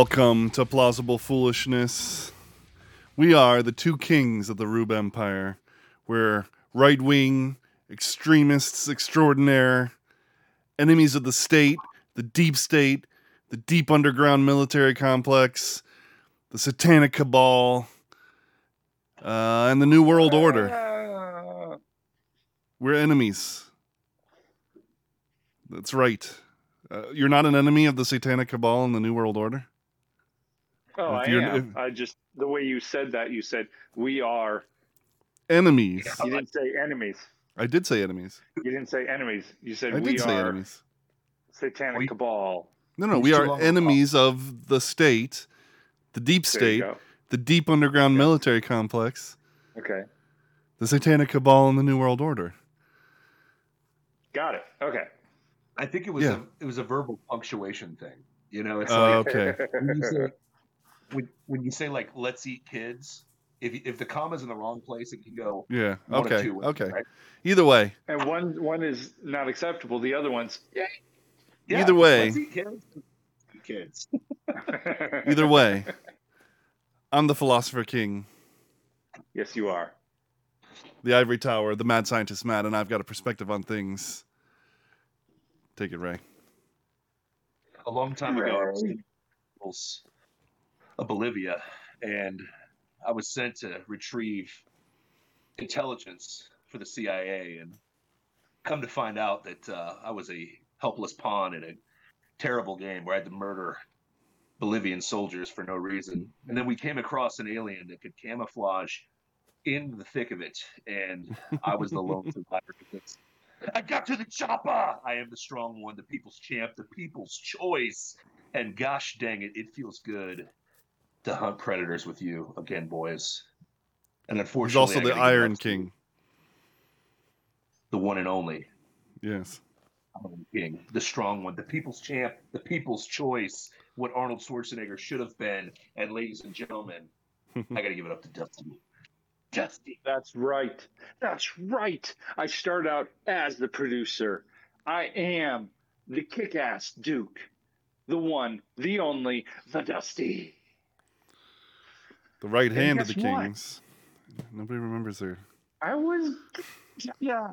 Welcome to Plausible Foolishness. We are the two kings of the Rube Empire. We're right wing extremists extraordinaire, enemies of the state, the deep state, the deep underground military complex, the satanic cabal, uh, and the New World Order. We're enemies. That's right. Uh, you're not an enemy of the satanic cabal and the New World Order? Oh, If I you're- am. if- I just the way you said that, you said we are. Enemies. You didn't say enemies. I did say enemies. You didn't say enemies. You said I we did say are enemies. satanic We- cabal. No, no, Who's we are enemies of the state, the deep state, the deep underground military complex, Okay, the satanic cabal, and the New World Order. got it. Okay. I think it was Yeah. a it was a verbal punctuation thing. You know, it's Oh, like okay. when you say when, when you say like "let's eat kids," if if the comma's in the wrong place, it can go Yeah. one of Okay. two ways, Okay. right? Either way, and one one is not acceptable. The other one's yeah. Yeah, Either way. let's eat kids. Kids. either way, I'm the philosopher king, yes, you are. the ivory tower, the mad scientist Matt, and I've got a perspective on things. Take it, Ray. A long time ago, I was Right. in the hills of Bolivia, and I was sent to retrieve intelligence for the CIA, and come to find out that uh, I was a helpless pawn in a terrible game where I had to murder Bolivian soldiers for no reason. And then we came across an alien that could camouflage in the thick of it, and I was the lone survivor. because I got to the chopper. I am the strong one, the people's champ, the people's choice. And gosh dang it, it feels good to hunt predators with you again, boys. And He's unfortunately, also the Iron King. the one and only Yes. Iron King, the strong one, the people's champ, the people's choice, what Arnold Schwarzenegger should have been. And ladies and gentlemen, I got to give it up to Dusty. Dusty. That's right. That's right. I start out as the producer. I am the kick-ass Duke, the one, the only, the Dusty. The right And hand of the guess what? kings. Nobody remembers her. I was, yeah.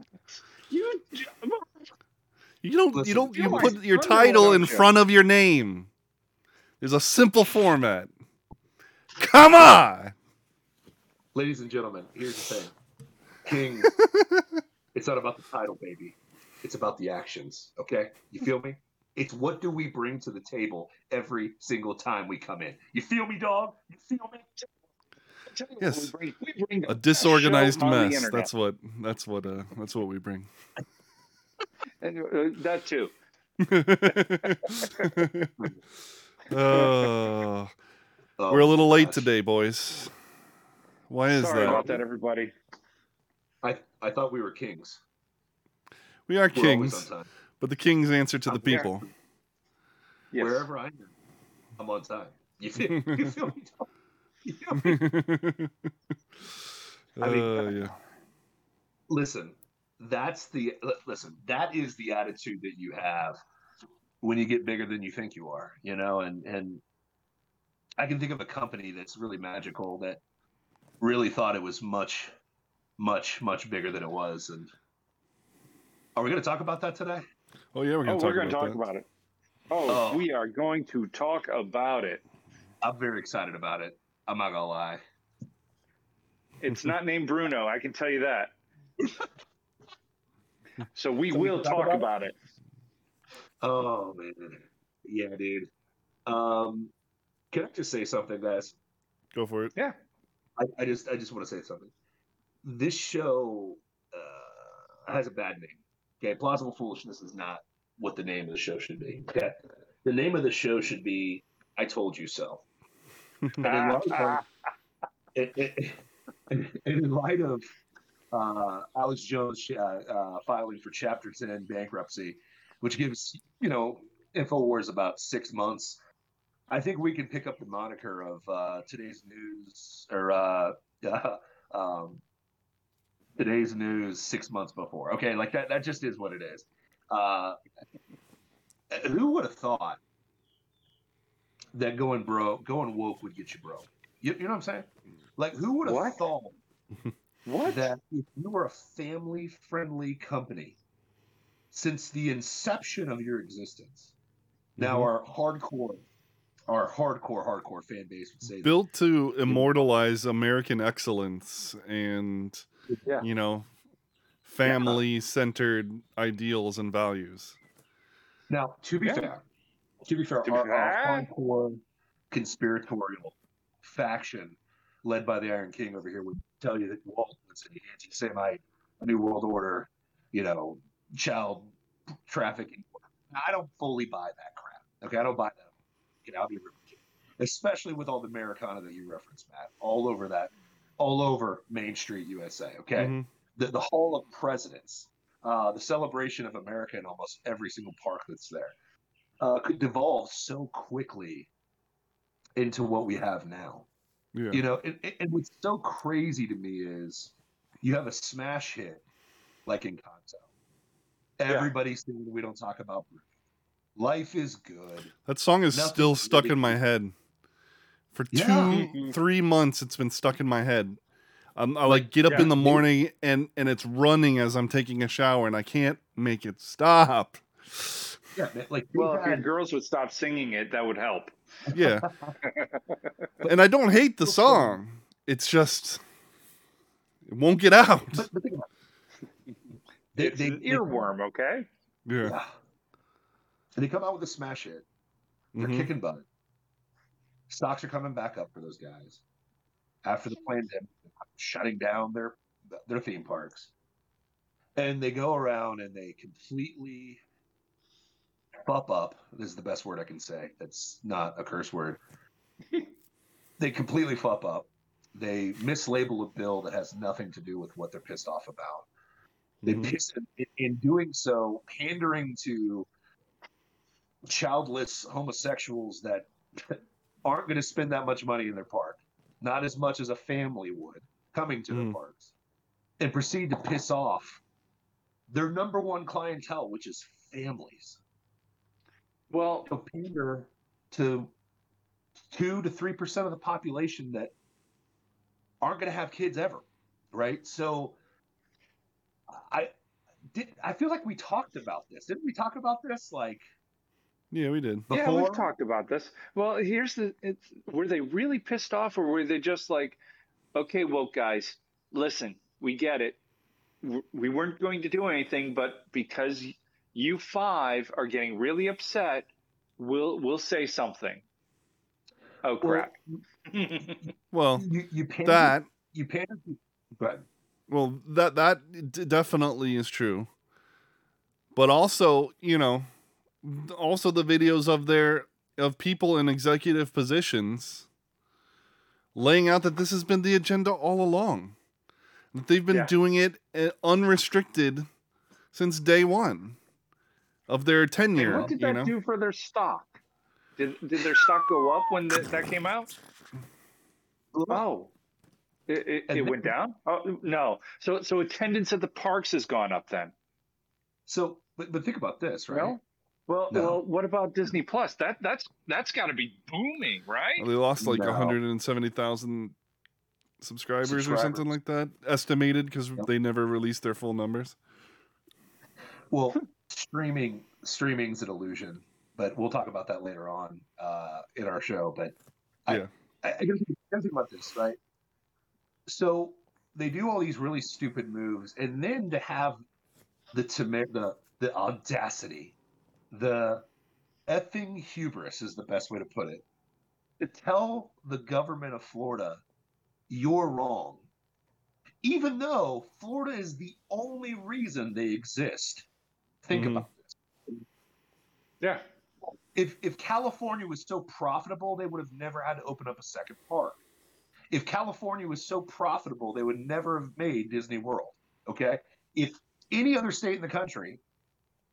You, You don't. Listen, you don't. you You put your title in front of your name. There's a simple format. Come on. Ladies and gentlemen, here's the thing. King, it's not about the title, baby. It's about the actions. Okay? You feel me? It's what do we bring to the table every single time we come in. You feel me, dog? You feel me? Yes. We bring, we bring the A disorganized show on the mess. That's what. That's what. Uh. That's what we bring. And, uh, that too. oh, Oh, we're a little late today, boys. Why is Sorry that? about that, everybody. I, I thought we were kings. We are kings, but the kings answer to the people. Yes. Wherever I am, I'm on time. You feel, you feel me, I mean- Uh, yeah. listen that's the listen that is the attitude that you have when you get bigger than you think you are you know and and i can think of a company that's really magical that really thought it was much much much bigger than it was and are we going to talk about that today Oh yeah, we're Oh, gonna talk we're about talk that. about it. Oh, Oh. we are going to talk about it. i'm very excited about it i'm not gonna lie It's not named Bruno, I can tell you that. So we So will can talk talk about about it. oh man yeah dude um can i just say something guys Go for it. Yeah. I, I just I just want to say something. This show uh, has a bad name. Okay, plausible foolishness is not what the name of the show should be. Okay, the name of the show should be "I Told You So." And in light of, it, it, and in light of uh, Alex Jones uh, uh, filing for Chapter Ten bankruptcy, which gives you know Infowars about six months. I think we can pick up the moniker of uh, today's news or uh, um, today's news six months before. Okay, like that. That just is what it is. Uh, who would have thought that going broke, going woke would get you broke. You, you know what I'm saying? Like, who would have thought What? that if you were a family friendly company since the inception of your existence, now Mhm. our hardcore, our hardcore, hardcore fan base would say, Built to immortalize American excellence and Yeah. you know family centered ideals and values. Now, to be Yeah. fair, to be fair, To be our, our fair. hardcore conspiratorial faction led by the Iron King over here would tell you that Walt was an anti-Semite, a New World Order, you know, child trafficking. I don't fully buy that crap. Okay, I don't buy that. You know, I'll be real with you. Especially with all the Americana that you referenced, Matt, all over that, all over Main Street, USA. Okay, Mhm. the, the Hall of Presidents, uh, the celebration of America in almost every single park that's there, uh, could devolve so quickly into what we have now. Yeah. You know, and, and- and what's so crazy to me is you have a smash hit like Encanto. Everybody's saying we don't talk about Bruno. Life is good. That song is Nothing still stuck really- in my head. For two, Yeah. three months, it's been stuck in my head. Um, I Like, like get up yeah, in the morning and and it's running as I'm taking a shower, and I can't make it stop. Yeah, like Well, we've if your girls would stop singing it, that would help. Yeah, and I don't hate the song. It's just it won't get out. but, but think. They, It's they, an they- earworm, okay? Yeah. Yeah. And they come out with a smash hit. They're Mhm. kicking butt. Stocks are coming back up for those guys after the pandemic, shutting down their their theme parks, and they go around and they completely fuck up. Is the best word I can say. That's not a curse word. they completely fuck up. They mislabel a bill that has nothing to do with what they're pissed off about. They Mhm. piss in, in doing so, pandering to childless homosexuals that aren't going to spend that much money in their park, not as much as a family would coming to Mm. their parks, and proceed to piss off their number one clientele, which is families. Well, They'll pander to two to three percent of the population that aren't going to have kids ever, right? So, I did. I feel like we talked about this. Didn't we talk about this? Like Yeah, we did. before? yeah, we've talked about this. Well, here's the: it's, were they really pissed off, or were they just like, "Okay, woke guys, listen, we get it. We weren't going to do anything, but because you five are getting really upset, we'll we'll say something." Oh Well, crap! Well, you, you pander, that you pander. to- Go well that that d- definitely is true. But also, you know, also the videos of their of people in executive positions laying out that this has been the agenda all along. That they've been Yeah. doing it uh, unrestricted since day 1 of their And tenure, what did you that know. do for their stock? Did did their stock go up when th- that came out? Oh, it, it, it went down. Oh no. So so attendance at the parks has gone up then. So, but, but think about this, right? No. Well, No. well, what about Disney Plus? That that's that's got to be booming, right? They lost like No. 170,000 subscribers, or something like that, estimated because Yep. they never released their full numbers. Well, hmm. Streaming streaming's an illusion, but we'll talk about that later on uh, in our show. but I, Yeah. I, I I think about this, right? So they do all these really stupid moves, and then to have the temer- the the audacity, the effing hubris is the best way to put it, to tell the government of Florida you're wrong, even though Florida is the only reason they exist. Think Mhm. about this Yeah. if if California was so profitable, they would have never had to open up a second park. If California was so profitable, they would never have made Disney World. Okay. If any other state in the country,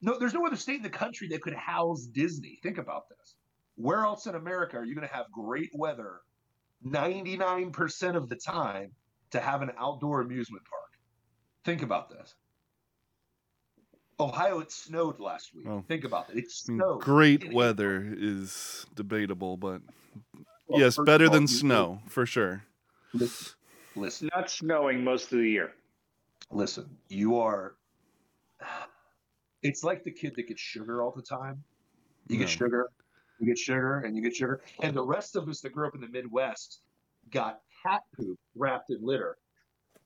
no, there's no other state in the country that could house Disney. Think about this. Where else in America are you going to have great weather 99% of the time to have an outdoor amusement park? Think about this. Ohio, it snowed last week. Oh. Think about it. It I snowed. great in weather is debatable, but Well, yes, better all, than you- snow for sure. Listen, listen, Not snowing most of the year. listen. You are. It's like the kid that gets sugar all the time. You No. get sugar, you get sugar, and you get sugar. And the rest of us that grew up in the Midwest got cat poop wrapped in litter,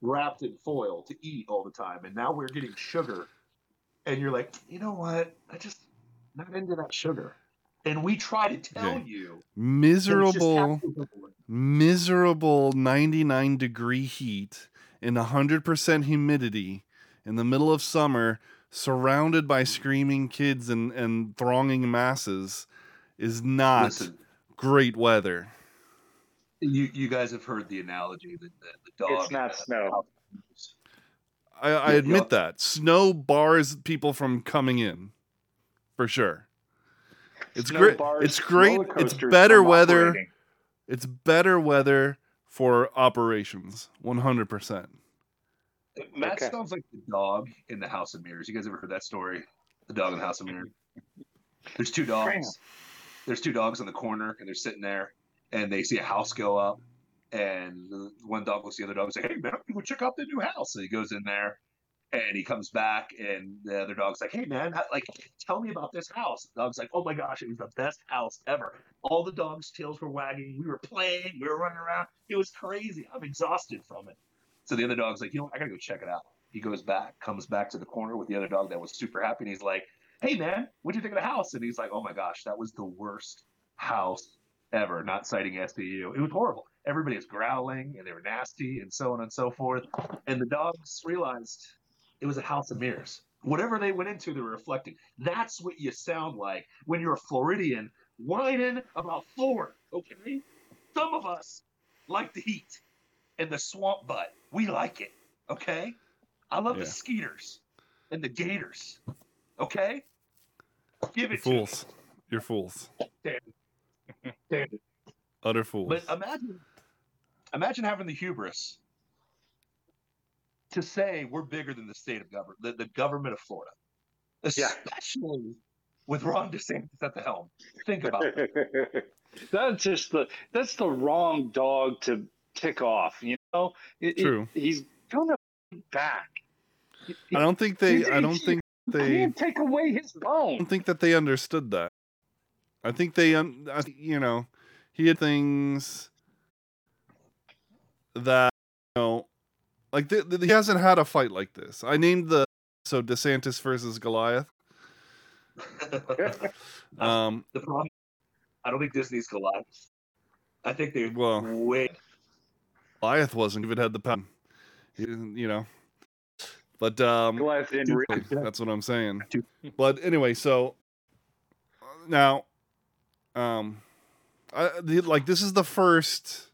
wrapped in foil to eat all the time. And now we're getting sugar. And you're like, you know what? I just not into that sugar. And we try to tell Okay. you. that it's just Miserable, cat poop everywhere. miserable 99 degree heat in 100% humidity in the middle of summer, surrounded by screaming kids and, and thronging masses, is not Listen, great weather. you you guys have heard the analogy that the, the dog. It's not snow. I, I Yeah, admit yeah. that. Snow bars people from coming in, for sure. It's Snow great. It's great. It's better weather. operating. It's better weather for operations. One hundred percent. Matt Okay. sounds like the dog in the House of Mirrors. You guys ever heard that story? The dog in the House of Mirrors. There's two dogs. There's two dogs on the corner, and they're sitting there, and they see a house go up, and one dog looks the other dog and say, "Hey man, go check out the new house." So he goes in there, and he comes back, and the other dog's like, "Hey man, like, tell me about this house." The dog's like, "Oh my gosh, it was the best house ever. All the dogs' tails were wagging. We were playing. We were running around. It was crazy. I'm exhausted from it." So the other dog's like, "You know, what? I gotta go check it out." He goes back, comes back to the corner with the other dog that was super happy, and he's like, "Hey man, what'd you think of the house?" And he's like, "Oh my gosh, that was the worst house ever." Not citing SPU. It was horrible. Everybody was growling and they were nasty and so on and so forth. And the dogs realized it was a house of mirrors. Whatever they went into, they were reflecting. That's what you sound like when you're a Floridian whining about Florida. Okay, some of us like the heat and the swamp butt. We like it. Okay, I love the skeeters and the gators. Okay, give You're it to me. fools. You're fools. Damn it. Utter fools. But imagine, imagine having the hubris to say we're bigger than the state of government, the, the government of Florida, Yeah. especially with Ron DeSantis at the helm. Think about it. that's just the that's the wrong dog to tick off. You know, It- it- True. he's gonna be back. He- I don't think they. I don't think they. can't take away his bone. I don't think that they understood that. I think they, un- I, you know, he had things that, you know, like th- th- he hasn't had a fight like this. I named the so DeSantis versus Goliath. Um, the problem, I don't think Disney's Goliath. I think they Well- way. Goliath wasn't even had the pound, you know. But um, Goliath didn't re- That's what I'm saying. But anyway, so now, um, I, the, like this is the first.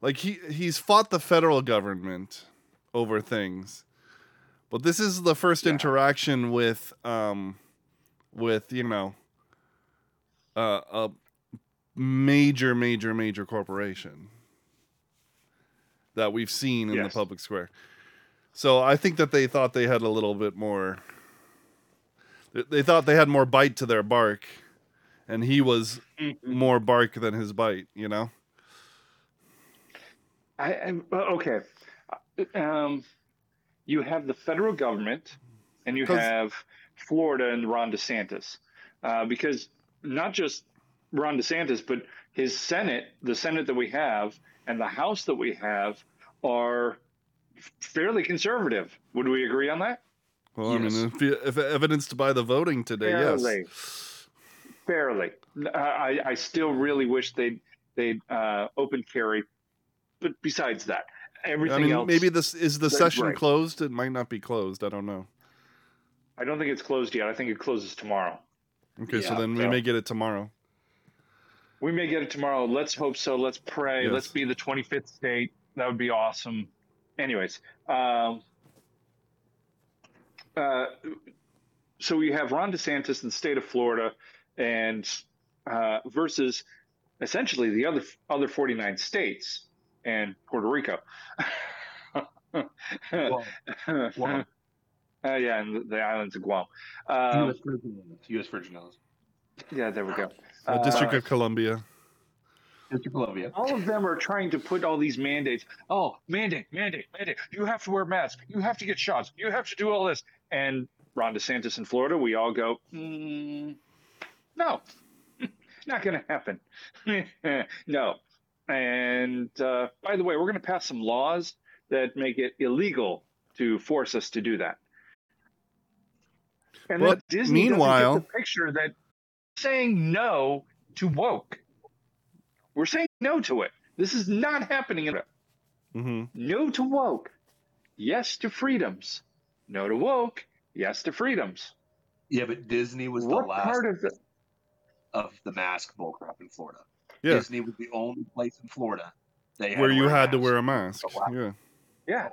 Like he he's fought the federal government over things, but this is the first Yeah. interaction with um, with you know, uh, a major major major corporation that we've seen in Yes. the public square. So I think that they thought they had a little bit more. they- They thought they had more bite to their bark, and he was more bark than his bite. You know. I, I uh, okay. Um, you have the federal government, and you have Florida and Ron DeSantis, uh, because not just Ron DeSantis, but his Senate, the Senate that we have, and the House that we have are fairly conservative. Would we agree on that? Well, I mean, if, if evidenced by the voting today, Fairly. yes. Fairly. I, I still really wish they'd they'd uh, open carry, but besides that, I everything mean, else. maybe this is the session right. closed. It might not be closed. I don't know. I don't think it's closed yet. I think it closes tomorrow. Okay, so then we so- may get it tomorrow. We may get it tomorrow. Let's hope so. Let's pray. Yes. Let's be the 25th state. That would be awesome. Anyways, um, uh, so we have Ron DeSantis in the state of Florida, and uh, versus essentially the other other 49 states and Puerto Rico. Well, Guam. Uh, yeah, and the, the islands of Guam. Um, U.S. Virgin Islands. U.S. Virgin Islands. yeah, there we go. Uh, District of Columbia. District of Columbia. all of them are trying to put all these mandates. Oh, mandate, mandate, mandate. You have to wear masks. You have to get shots. You have to do all this. And Ron DeSantis in Florida, we all go, mm, no, not going to happen. no. And uh, by the way, we're going to pass some laws that make it illegal to force us to do that. And then But Disney meanwhile- get the picture that saying no to woke. We're saying no to it. This is not happening. In hmm no to woke. Yes to freedoms. No to woke. Yes to freedoms. Yeah, but Disney was the last part of the? of the mask bullcrap in Florida. Yeah. Disney was the only place in Florida they Where you had to wear a mask. Yeah. Yeah.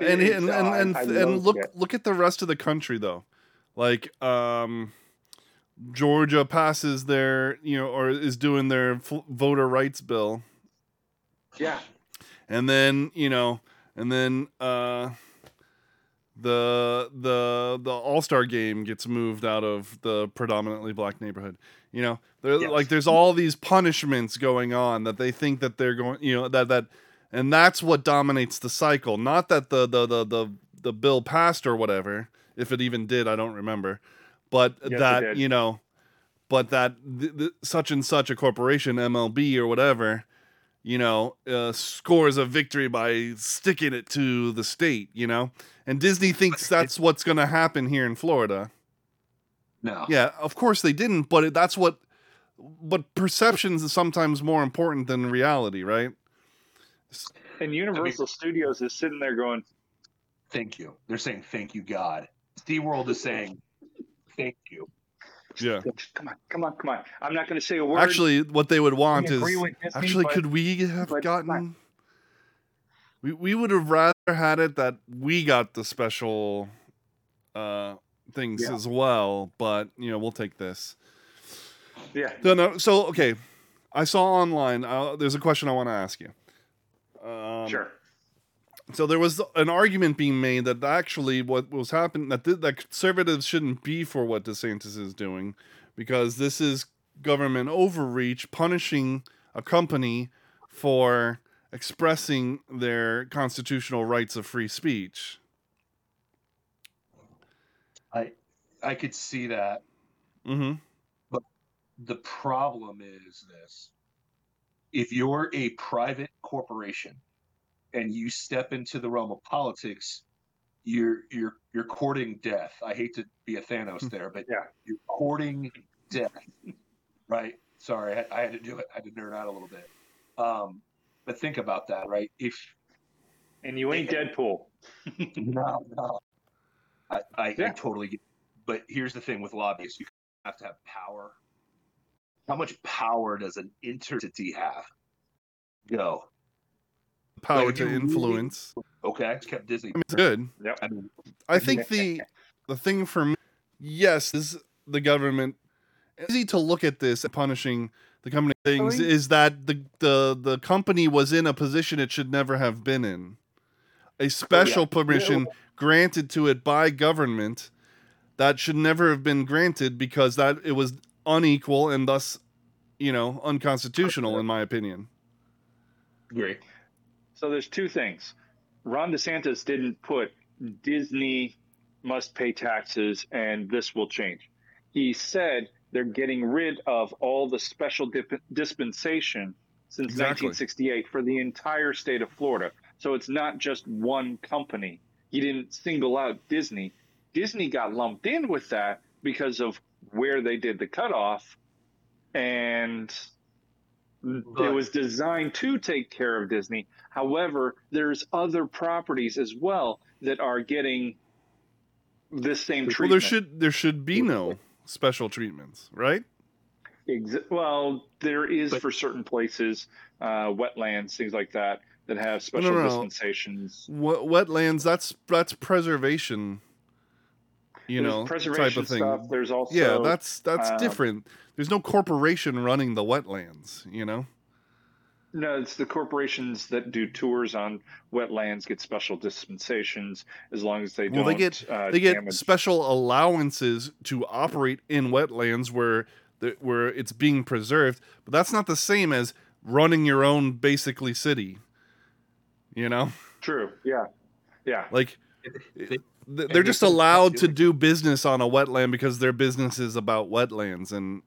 and and and and, and look look at the rest of the country though like um georgia passes their you know or is doing their voter rights bill Yeah. and then you know and then uh the the the all-star game gets moved out of the predominantly black neighborhood you know? There Yes. like there's all these punishments going on that they think that they're going you know that that and that's what dominates the cycle. Not that the the the the, the bill passed or whatever if it even did i don't remember but Yes, that you know but that th- th- such and such a corporation mlb or whatever you know uh, scores a victory by sticking it to the state you know and disney thinks that's what's going to happen here in florida No. yeah of course they didn't but it, that's what but perceptions is sometimes more important than reality right And Universal Studios is sitting there going, Thank you. They're saying thank you, God. SeaWorld is saying thank you. Yeah "Come on, come on, come on! I'm not going to say a word." actually what they would want is Disney, actually but- could we have gotten we, we would have rather had it that we got the special uh things Yeah. as well but you know we'll take this Yeah. No, no. So, okay, I saw online. Uh, there's a question I want to ask you. Um, sure. So there was an argument being made that actually what was happening that th- that conservatives shouldn't be for what DeSantis is doing because this is government overreach punishing a company for expressing their constitutional rights of free speech. I I could see that. hmm But The problem is this. If you're a private corporation and you step into the realm of politics, you're you're you're courting death. I hate to be a Thanos there, but Yeah. you're courting death. Right? Sorry, I, I had to do it. I had to nerd out a little bit. Um, but think about that, right? If And you ain't Deadpool. no, no. I, I, I totally get But here's the thing with lobbyists you have to have power. How much power does an entity have? Go. Power Like, to you really- influence. Okay, it's kept Disney. I mean, it's good. Yep. I mean, I think the the thing for me, yes, is the government easy to look at this punishing the company things mean- is that the the the company was in a position it should never have been in. A special permission granted to it by government that should never have been granted because that it was unequal and thus, you know, unconstitutional in my opinion. agree. So there's two things. Ron DeSantis didn't put Disney must pay taxes and this will change. He said they're getting rid of all the special dip- dispensation since Exactly. 1968 for the entire state of Florida. So it's not just one company. He didn't single out Disney. Disney got lumped in with that because of where they did the cutoff and it was designed to take care of Disney. However, there's other properties as well that are getting this same treatment. Well, there should there should be no special treatments, right? Ex- well, there is But- for certain places, uh, wetlands, things like that, that have special no, no. dispensations. Wet- wetlands that's that's preservation you There's know type of thing stuff. There's also yeah that's that's um, different there's no corporation running the wetlands you know No, it's the corporations that do tours on wetlands get special dispensations as long as they Well, don't. they get uh, they get damage. special allowances to operate in wetlands where the, where it's being preserved, but that's not the same as running your own basically city. You know, True. Yeah. Yeah. like They- th- they're they're just allowed to do business on a wetland because their business is about wetlands and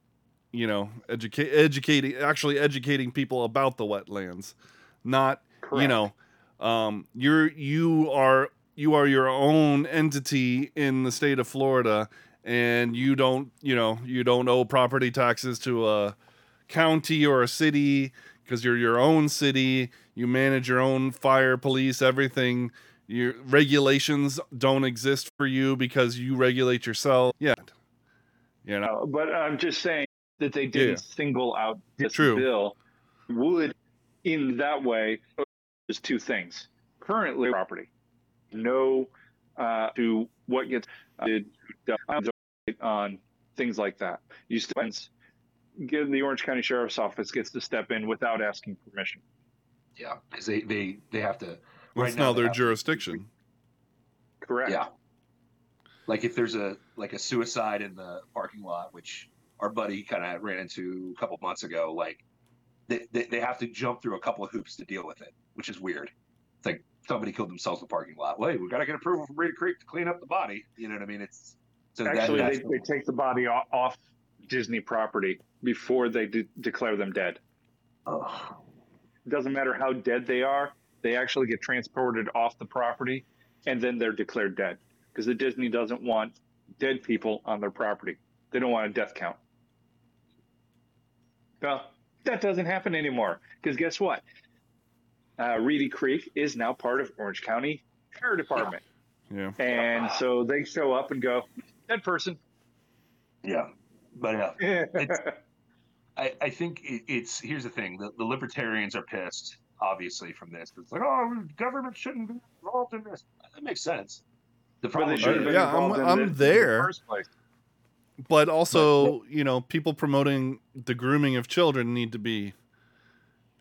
you know educate educating actually educating people about the wetlands not you know um you're you are you are your own entity in the state of Florida and you don't you know you don't owe property taxes to a county or a city because you're your own city you manage your own fire police everything. Your regulations don't exist for you because you regulate yourself. Yeah. You know? Uh, but I'm just saying that they didn't Yeah. single out this True. bill would, in that way, there's two things. Currently, property, no uh, to what gets uh, on things like that. You still give the Orange County Sheriff's Office gets to step in without asking permission. Yeah, because they, they they have to. that's right now now their have to- jurisdiction Correct. Yeah. Like if there's a like a suicide in the parking lot, which our buddy kind of ran into a couple months ago, like they, they they have to jump through a couple of hoops to deal with it, which is weird. It's like somebody killed themselves in the parking lot. Wait, we've got to get approval from Reedy Creek to clean up the body. You know what I mean? It's so Actually, that's they, they take the body off, off Disney property before they de- declare them dead. oh, It doesn't matter how dead they are, they actually get transported off the property and then they're declared dead because the Disney doesn't want dead people on their property. They don't want a death count. Well, that doesn't happen anymore because guess what? Uh, Reedy Creek is now part of Orange County Fire Department. yeah And so they show up and go, dead person. yeah, but yeah. I, I think it, it's here's the thing: the, the libertarians are pissed, obviously, from this. It's like, oh, government shouldn't be involved in this. That makes sense. The but problem should have is, been Yeah, I'm- I'm this in there. the first place. But also you know people promoting the grooming of children need to be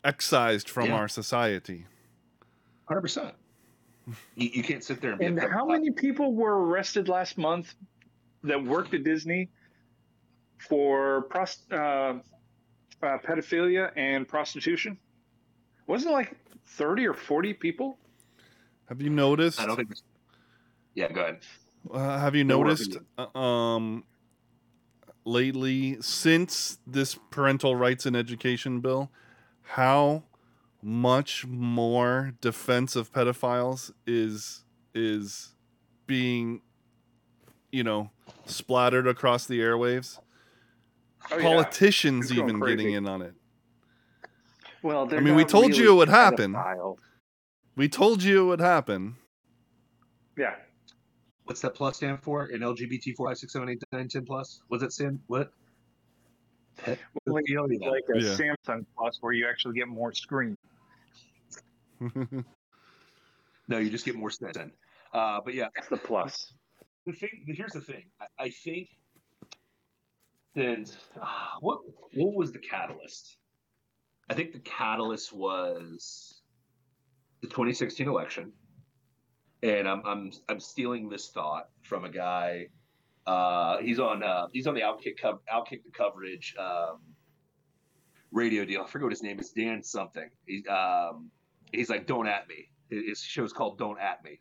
excised from Yeah. our society hundred percent. You, you can't sit there and be. And how many people were arrested last month that worked at Disney for prost- uh, uh, pedophilia and prostitution? Wasn't it like 30 or 40 people? have you noticed I don't think. Yeah, go ahead. Uh, have you noticed uh, um lately since this parental rights and education bill how much more defense of pedophiles is is being you know splattered across the airwaves Oh, politicians going even getting in on it Well, I mean, we told really you it would happen. pedophiles. we told you it would happen Yeah. What's that plus stand for? In LGBT four five six seven eight nine ten plus? Was it stand? What? Like, Pedophilia. like a Yeah. Samsung Plus where you actually get more screen. No, you just get more sense. in. Uh, but yeah, That's the plus. the thing here's the thing i, I think that ah, what what was the catalyst i think the catalyst was the 2016 election and i'm i'm i'm stealing this thought from a guy uh he's on uh he's on the outkick co- outkick the coverage um radio deal i forget what his name is dan something he's um he's like don't at me his show's called don't at me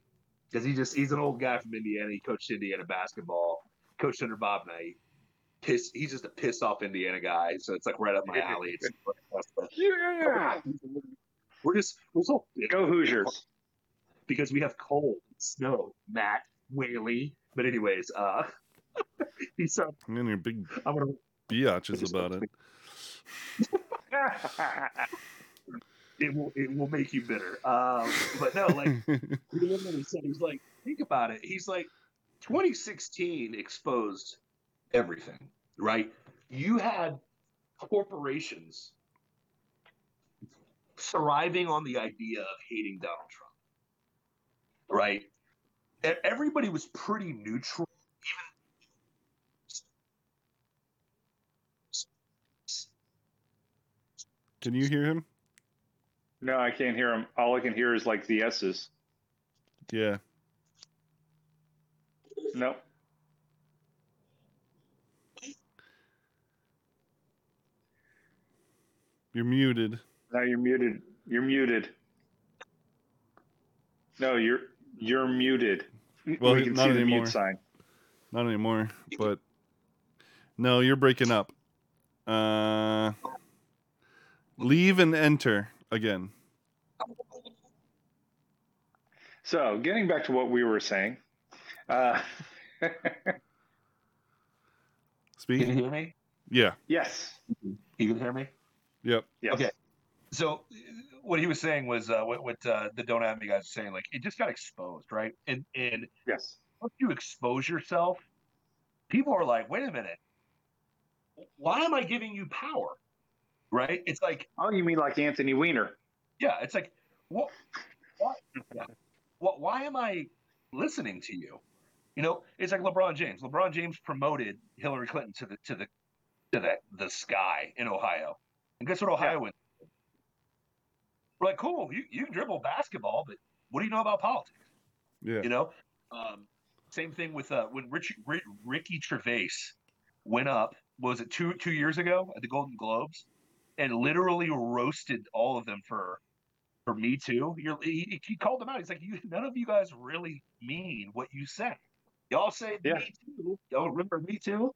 because he just he's an old guy from Indiana. He coached Indiana basketball, coached under Bob Knight. Piss, he's just a pissed off Indiana guy, so it's like right up my alley. It's Yeah. we're just we're so Go Hoosiers. Because we have cold, snow, Matt Whaley. But anyways, uh, he's uh, and your big I'm gonna biatches about it it will it will make you bitter. Um, but no, like he said, he's like, think about it. He's like, 2016 exposed everything, right? You had corporations thriving on the idea of hating Donald Trump, right? E- Everybody was pretty neutral. can you hear him No, I can't hear him. All I can hear is like the S's. Yeah. No. You're muted. Now you're muted. You're muted. No, you're you're muted. Well, we can not see the anymore. mute sign. Not anymore, but no, you're breaking up. Uh, leave and enter again. So, getting back to what we were saying. Uh, Speak. Can you hear me? Yeah. yes. You can hear me? Yep. Yes. Okay. So what he was saying was uh, what, what uh, the don't have me guys saying. Like it just got exposed, right? And and Yes. once you expose yourself, people are like, wait a minute, why am I giving you power? Right? It's like Oh, you mean like Anthony Weiner? Yeah, it's like what, what, what, why am I listening to you? You know, it's like LeBron James. LeBron James promoted Hillary Clinton to the to the to the the sky in Ohio, and guess what Ohio went? We're like, cool, you you can dribble basketball, but what do you know about politics? Yeah. You know, um, same thing with uh, when Rich, Rick, Ricky Gervais went up. Was it two two years ago at the Golden Globes, and literally roasted all of them for for Me Too. You're, he, he called them out. He's like, you, none of you guys really mean what you say. Y'all say Yeah. Me Too. Y'all remember Me Too?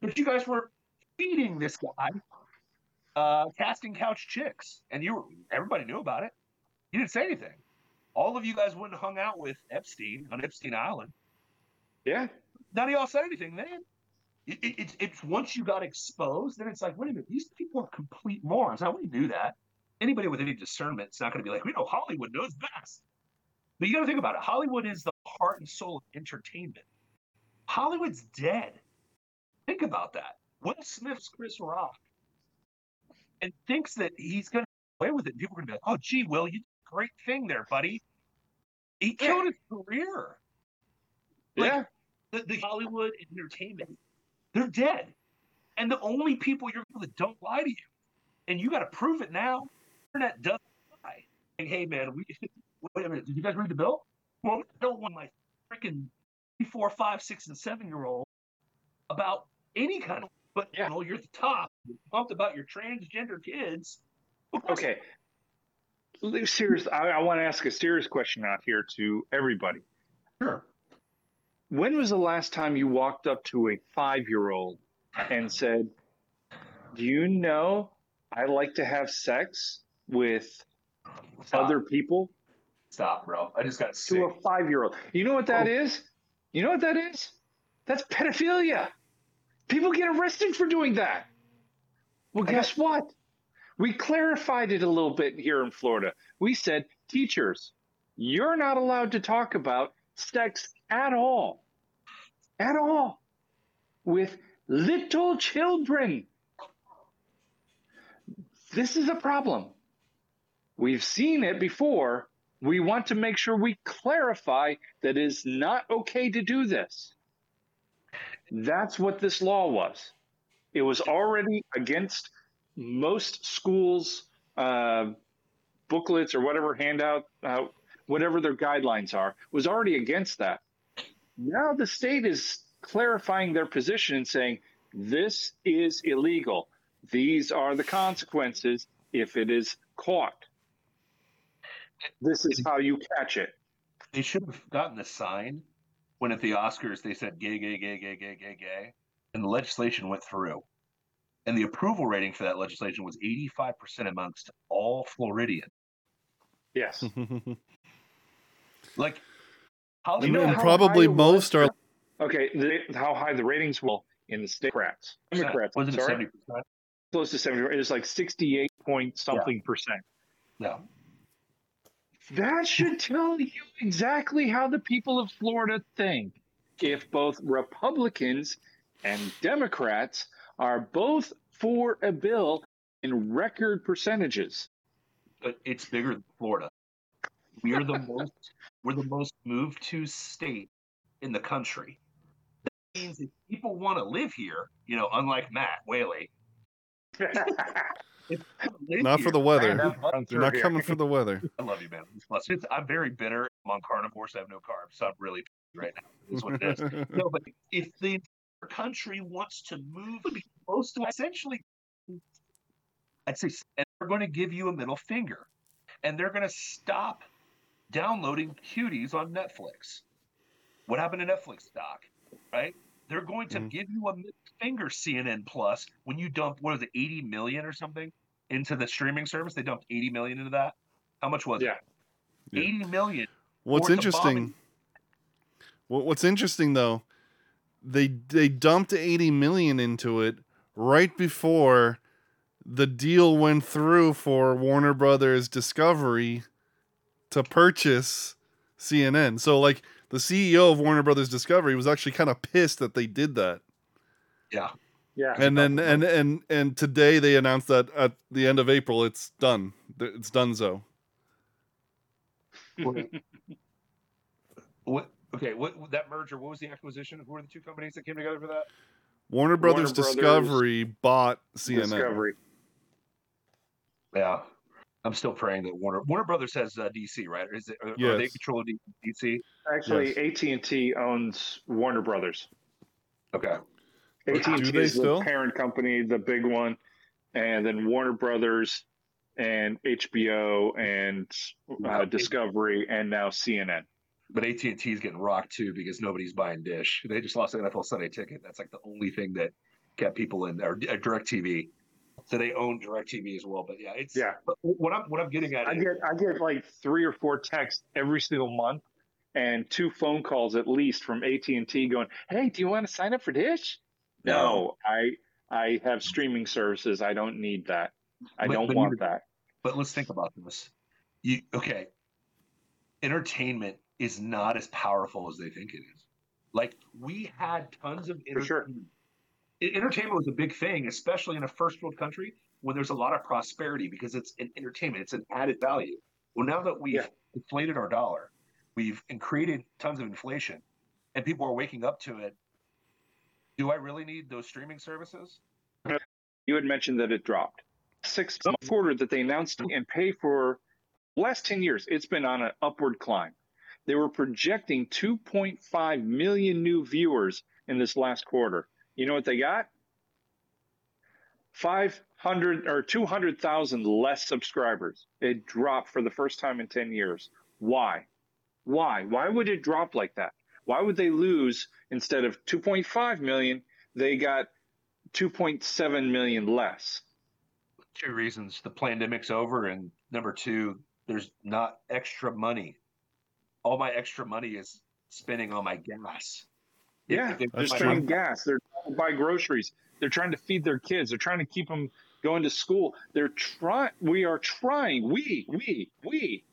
But you guys were feeding this guy uh, casting couch chicks, and you were, everybody knew about it. You didn't say anything. All of you guys went and hung out with Epstein on Epstein Island. Yeah. None of y'all said anything then. It, it, it's, it's once you got exposed, then it's like, wait a minute, these people are complete morons. Now we knew that. Anybody with any discernment is not going to be like, we know Hollywood knows best. But you got to think about it. Hollywood is the heart and soul of entertainment. Hollywood's dead. Think about that. Will Smith's Chris Rock and thinks that he's going to get away with it. And people are going to be like, oh, gee, Will, you did a great thing there, buddy. He killed his career. Like, yeah. the, the Hollywood entertainment, they're dead. And the only people you're going to don't lie to you. And you got to prove it now. Internet doesn't lie. Hey, man, we, wait a minute. Did you guys read the bill? Well, I don't want my freaking four, five, six, and seven year old about any kind of, but Yeah. you know, you're at the top. You're pumped about your transgender kids. Okay. Serious. I, I want to ask a serious question out here to everybody. Sure. When was the last time you walked up to a five year old and said, Do you know I like to have sex with Stop. other people? Stop, bro. I just got sick. To a five year old. You know what that Oh. is? You know what that is? That's pedophilia. People get arrested for doing that. Well, guess what? We clarified it a little bit here in Florida. We said, teachers, you're not allowed to talk about sex at all, at all, with little children. This is a problem. We've seen it before. We want to make sure we clarify that it is not okay to do this. That's what this law was. It was already against most schools' uh, booklets or whatever handout, uh, whatever their guidelines are, was already against that. Now the state is clarifying their position and saying this is illegal. These are the consequences if it is caught. This is how you catch it. They should have gotten a sign when at the Oscars they said gay, gay, gay, gay, gay, gay, gay, and the legislation went through. And the approval rating for that legislation was 85% amongst all Floridians. Yes. Like, how You Hollywood, know and how probably high most are Okay, the, how high the ratings will in the state Democrats. Democrats, wasn't it sorry, 70%? close to 70. It was like 68 point something percent. No. That should tell you exactly how the people of Florida think. If both Republicans and Democrats are both for a bill in record percentages. But it's bigger than Florida. We're the most we're the most moved to state in the country. That means if people want to live here, you know, unlike Matt Whaley, Not for the weather. Man, that month They're not coming for the weather. I love you, man. Plus, it's, I'm very bitter. I'm on carnivores. I have no carbs. So I'm really right now. It is what it is. no, but if the country wants to move to close to essentially, I'd say, and they're going to give you a middle finger, and they're going to stop downloading cuties on Netflix. What happened to Netflix Doc? Right? They're going to Mhm. give you a middle finger, CNN Plus, when you dump what is it, 80 million or something into the streaming service. They dumped 80 million into that. How much was Yeah. it? Yeah. 80 million. What's Or it's a interesting? bombing. What's interesting though, they they dumped eighty million into it right before the deal went through for Warner Brothers Discovery to purchase CNN. So like the CEO of Warner Brothers Discovery was actually kind of pissed that they did that. Yeah. Yeah. And then and and and today they announced that at the end of April it's done. It's done so. What? Okay. What that merger? What was the acquisition? Who were the two companies that came together for that? Warner Brothers Brothers Discovery bought CNN. Discovery. Yeah. I'm still praying that Warner Warner Brothers has uh, DC, right? Is it? Are, are they Yes. control DC? Actually, AT and T owns Warner Brothers. Okay. AT and Do T is still? the parent company, the big one, and then Warner Brothers and HBO and uh, Discovery and now CNN. But AT and T is getting rocked too because nobody's buying Dish. They just lost the NFL Sunday ticket. That's like the only thing that kept people in there. Uh, Direct TV. So they own Direct TV as well. But yeah, it's Yeah. But what I'm what I'm getting at I is get I get like three or four texts every single month, and two phone calls at least from AT and T going, "Hey, do you want to sign up for Dish?" No, um, I I have streaming services. I don't need that. I But- don't but want that. But let's think about this. You okay? Entertainment is not as powerful as they think it is. Like we had tons of sure. entertainment. E- Entertainment was a big thing, especially in a first world country when there's a lot of prosperity because it's an entertainment. It's an added value. Well, now that we've Yeah. inflated our dollar, we've created tons of inflation, and people are waking up to it. Do I really need those streaming services? You had mentioned that it dropped. Six oh. month quarter that they announced and pay for last 10 years, it's been on an upward climb. They were projecting 2.5 million new viewers in this last quarter. You know what they got? 500 or 200,000 less subscribers. It dropped for the first time in 10 years. Why? Why? Why would it drop like that? Why would they lose instead of 2.5 million? They got 2.7 million less. two reasons the pandemic's over and number two there's not extra money all my extra money is spending on my gas Yeah, if they- they're That's my- true. spending gas. They're trying to buy groceries. They're trying to feed their kids. They're trying to keep them going to school. They're trying. We are trying. We, we, we,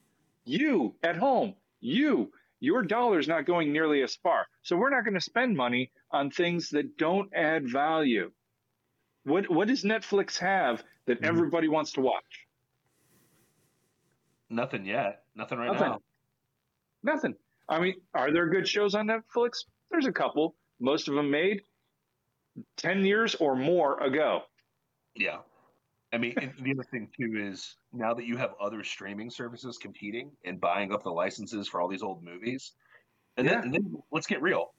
you at home, you, your dollar's not going nearly as far. So we're not going to spend money on things that don't add value. What What does Netflix have that Mhm. everybody wants to watch? nothing yet nothing right Nothing. now Nothing. I mean, are there good shows on Netflix? There's a couple. Most of them made 10 years or more ago. yeah i mean and the other thing too is now that you have other streaming services competing and buying up the licenses for all these old movies and, Yeah. then, and then let's get real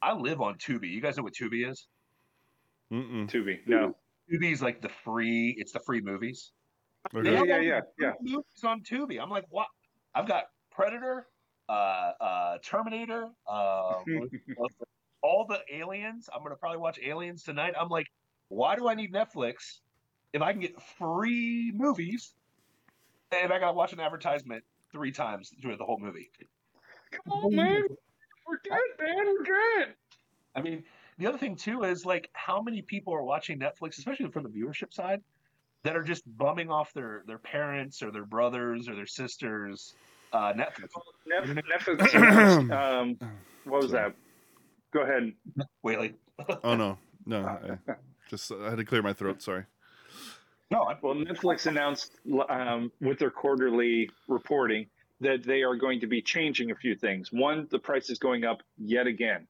i live on tubi you guys know what tubi is Mm-mm. Tubi. No. tubi is like the free it's the free movies Okay. Yeah, yeah, yeah, yeah. movies on Tubi. I'm like, what? I've got Predator, uh, uh, Terminator, uh, all the aliens. I'm gonna probably watch Aliens tonight. I'm like, why do I need Netflix if I can get free movies and I gotta watch an advertisement three times during the whole movie? Come on, man. We're good, man. We're good. I mean, the other thing too is like how many people are watching Netflix, especially from the viewership side, that are just bumming off their their parents or their brothers or their sisters. Uh, Netflix. Netf- Netflix. um, what was Sorry. that? Go ahead. Wait, like Oh no, no. I just I had to clear my throat. Sorry. No, I, Well, Netflix announced um, with their quarterly reporting that they are going to be changing a few things. One, the price is going up yet again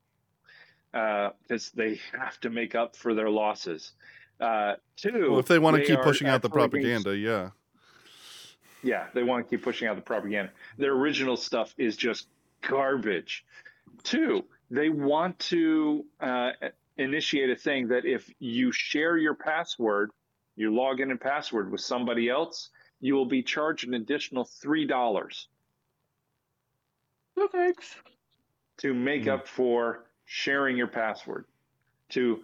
because they have to make up for their losses. Uh, two, Well, if they want to keep pushing out the actually being- propaganda, yeah. yeah, they want to keep pushing out the propaganda. Their original stuff is just garbage. Two, they want to uh, initiate a thing that if you share your password, your login and password with somebody else, you will be charged an additional three dollars No thanks. to make up for sharing your password, to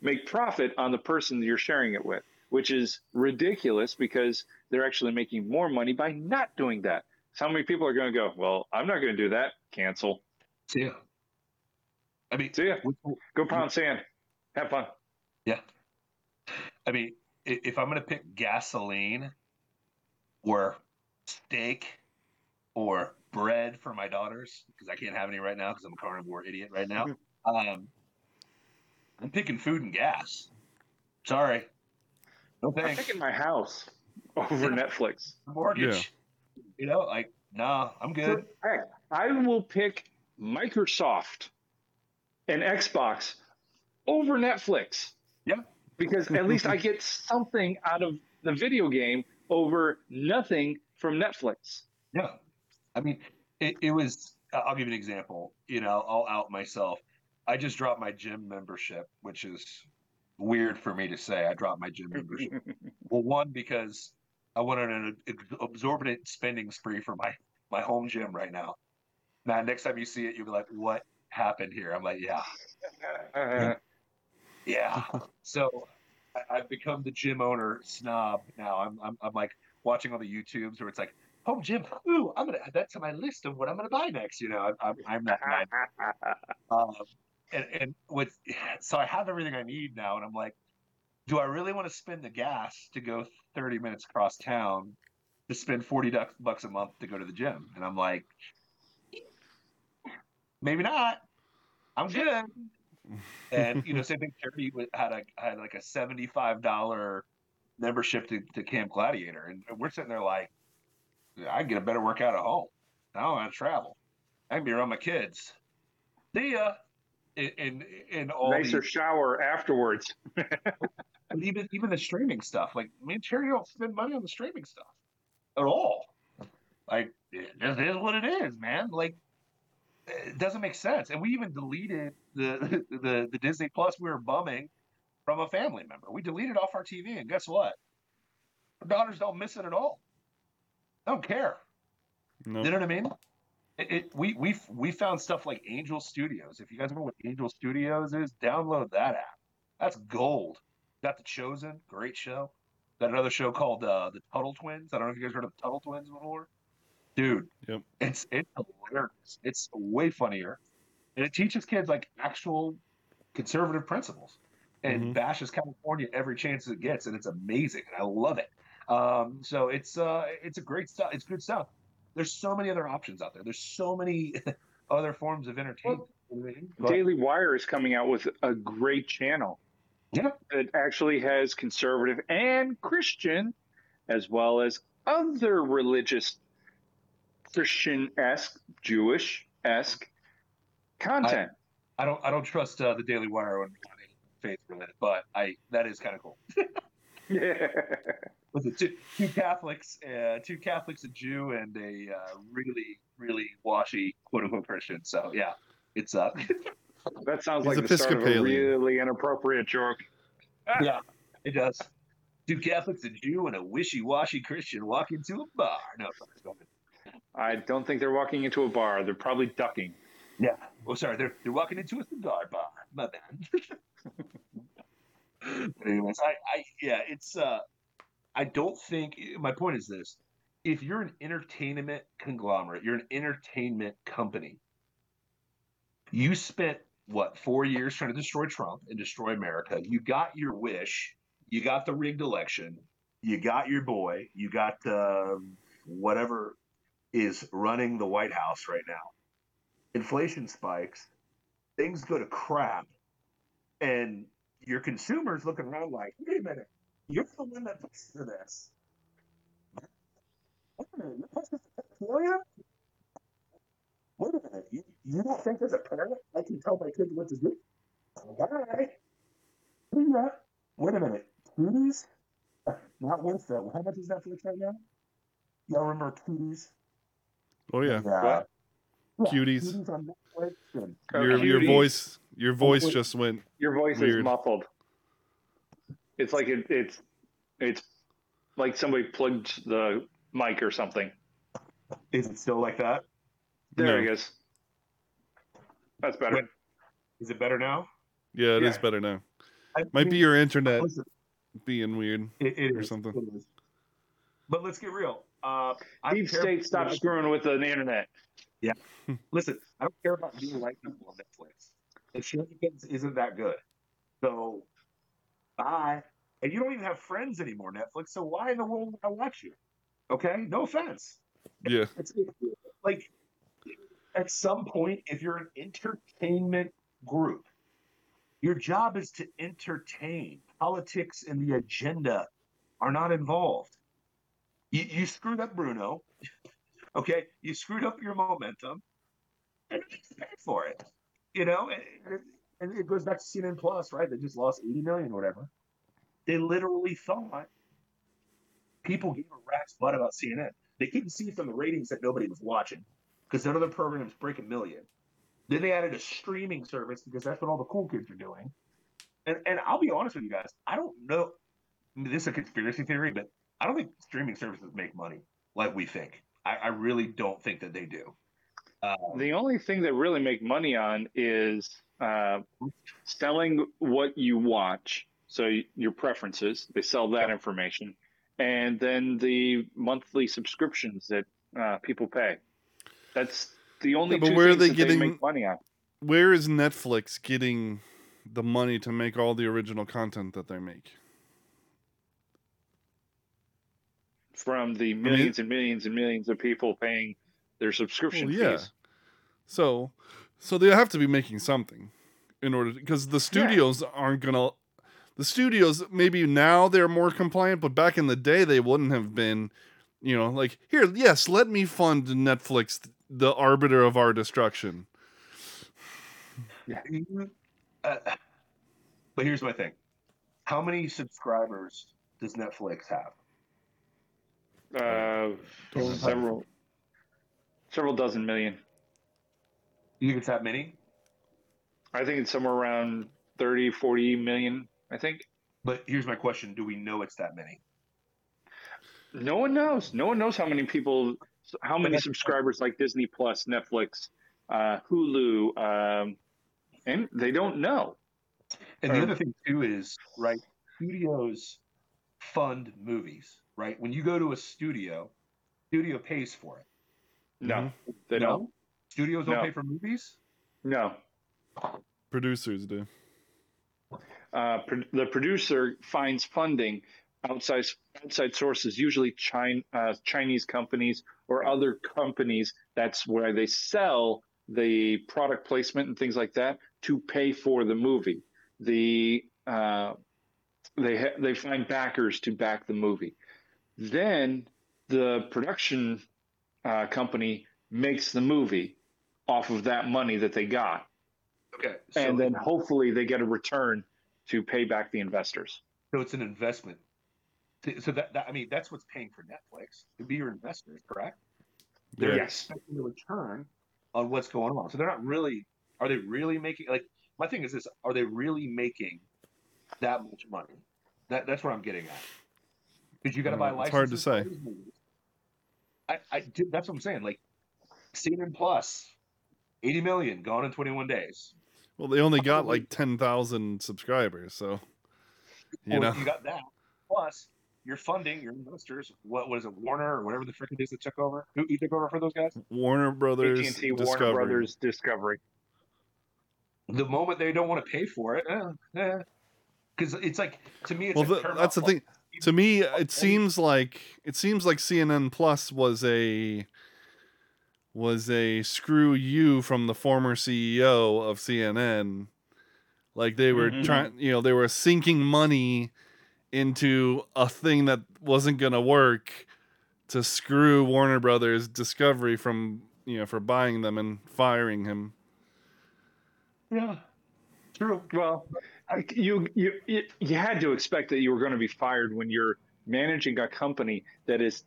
make profit on the person that you're sharing it with, which is ridiculous because they're actually making more money by not doing that. So how many people are going to go, well, I'm not going to do that. Cancel. Yeah. I mean, See ya. we- Go pound sand. Have fun. Yeah. I mean, i- if I'm going to pick gasoline or steak or bread for my daughters, because I can't have any right now because I'm a carnivore idiot right now, um, I'm picking food and gas. Sorry. No I'm picking my house over Netflix. Mortgage. You know, like, nah, I'm good. Heck, I will pick Microsoft and Xbox over Netflix. Yeah. Because at least I get something out of the video game over nothing from Netflix. Yeah. I mean, it, it was, I'll give you an example. You know, I'll out myself. I just dropped my gym membership, which is weird for me to say. I dropped my gym membership. well, one, because I went on an ex- absorbent spending spree for my, my home gym right now. Now, next time you see it, you'll be like, what happened here? I'm like, yeah, yeah. so I, I've become the gym owner snob now. I'm, I'm, I'm like watching all the YouTubes where it's like, home gym. Ooh, I'm gonna add that to my list of what I'm gonna buy next. You know, I'm, I'm, I'm that guy. Um, and and with so I have everything I need now, and I'm like, do I really want to spend the gas to go 30 minutes across town to spend 40 duck- bucks a month to go to the gym? And I'm like, maybe not. I'm good. And you know, same thing. Charity had a had like a 75 dollar membership to, to Camp Gladiator, and we're sitting there like, I can get a better workout at home. I don't want to travel. I can be around my kids. See ya. In in, in all nicer the, shower afterwards. but even even the streaming stuff. Like me and Terry don't spend money on the streaming stuff at all. Like this is what it is, man. Like it doesn't make sense. And we even deleted the the the Disney Plus we were bumming from a family member. We deleted off our TV, and guess what? Our daughters don't miss it at all. They don't care. No. You know what I mean? It, it, we we we found stuff like Angel Studios. If you guys remember what Angel Studios is, download that app. That's gold. Got the Chosen, great show. Got another show called uh, the Tuttle Twins. I don't know if you guys heard of Tuttle Twins before. Dude, Yep. it's it's hilarious. It's way funnier, and it teaches kids like actual conservative principles, and Mhm. bashes California every chance it gets, and it's amazing, and I love it. Um, so it's uh, it's a great stuff. It's good stuff. There's so many other options out there. There's so many other forms of entertainment. You know what I mean? But- Daily Wire is coming out with a great channel Yeah. that actually has conservative and Christian, as well as other religious, Christian esque, Jewish esque content. I don't I don't trust uh, the Daily Wire on, on any faith related, but I that is kind of cool. yeah. With the two, two Catholics, uh, two Catholics, a Jew, and a uh, really really washy quote unquote Christian. So yeah, it's uh That sounds He's like the start of a really inappropriate joke. yeah it does. Two Catholics, a Jew, and a wishy washy Christian walk into a bar. No, sorry, go ahead. I don't think they're walking into a bar. They're probably ducking. Yeah. Oh, sorry. They're they're walking into a cigar bar. My bad. But anyways, I, I yeah, it's uh, I don't think my point is this: if you're an entertainment conglomerate, you're an entertainment company. You spent what four years trying to destroy Trump and destroy America. You got your wish. You got the rigged election. You got your boy. You got uh, whatever is running the White House right now inflation spikes, things go to crap, and your consumers looking around like, wait a minute, you're the one that pushed for this. Wait a minute, you you? Don't think as a parent I can tell my kids what to do? Yeah. wait a minute, Cooties? Not worth that. How much is Netflix right now? Y'all remember Cooties? Oh yeah, What? Cuties. Cuties on Netflix. Your your voice your voice wait. just went. Your voice Weird. is muffled. It's like it, it's it's like somebody plugged the mic or something. Is it still like that? There No. it is. That's better. Wait. Is it better now? Yeah, it is Yeah. better now. I Might be your internet listen, being weird. it, it or is, something. it is. But let's get real. Uh, Deep care State, stop being screwing with the internet. Yeah. Listen, I don't care about being likable on Netflix. The shenanigans isn't that good. So, bye. And you don't even have friends anymore, Netflix. So why in the world would I watch you? Okay, no offense. Yeah, It's like at some point, if you're an entertainment group, your job is to entertain. Politics and the agenda are not involved. You, you screwed up Bruno. Okay, you screwed up your momentum, and paid for it. You know, and, and it goes back to CNN Plus, right? They just lost 80 million or whatever. They literally thought people gave a rat's butt about CNN. They couldn't see from the ratings that nobody was watching because none of the programs break a million. Then they added a streaming service because that's what all the cool kids are doing. And and I'll be honest with you guys, I don't know. This is a conspiracy theory, but I don't think streaming services make money like we think. I, I really don't think that they do. Um, The only thing they really make money on is uh, selling what you watch. So your preferences, they sell that information, and then the monthly subscriptions that uh, people pay. That's the only. Yeah, but two where are they that getting- make money on? where is Netflix getting the money to make all the original content that they make? From the millions and millions and millions of people paying their subscription Well, yeah. fees. So, so they have to be making something in order because the studios aren't gonna. The studios maybe now they're more compliant, but back in the day they wouldn't have been. You know, like here, yes, let me fund Netflix, the arbiter of our destruction. uh, but here's my thing: How many subscribers does Netflix have? Uh, Total several, several dozen million. You think it's that many? I think it's somewhere around 30, 40 million. I think. But here's my question: Do we know it's that many? No one knows. No one knows how many people, how many subscribers like Disney Plus, Netflix, uh, Hulu, um, and they don't know. And the Um, other thing too is right. Studios fund movies, right? When you go to a studio, studio pays for it. No, they no, don't. studios don't No. pay for movies. No. Producers do. Uh, pro- the producer finds funding outside outside sources, usually China, uh, Chinese companies or other companies. That's where they sell the product placement and things like that to pay for the movie. The uh, they ha- they find backers to back the movie. Then the production uh, company makes the movie off of that money that they got, Okay, and then hopefully they get a return to pay back the investors. so it's an investment. So- So that, that I mean, that's what's paying for Netflix to be your investors, correct? They're Yes. expecting a return on what's going on. So they're not really. Are they really making like? My thing is this: Are they really making that much money? That that's what I'm getting at. Because you got to Uh, buy it's hard to say. I, I do, that's what I'm saying. Like, CNN Plus, 80 million gone in 21 days. Well, they only got like ten thousand subscribers, so you Well, know. you got that. Plus, you're funding your investors. What was it, Warner or whatever the frick it is that took over? Who, who took over for those guys? Warner Brothers, AT&T, Warner Discovery. Brothers, Discovery. The moment they don't want to pay for it, because it's like to me, it's Well, like the, Paramount that's the Plus. thing. To me, it seems like it seems like CNN Plus was a was a screw you from the former CEO of CNN. Like they were Mhm. trying, you know, they were sinking money into a thing that wasn't going to work to screw Warner Brothers Discovery from, you know, for buying them and firing him. Yeah. True. Well, you you you had to expect that you were going to be fired when you're managing a company that is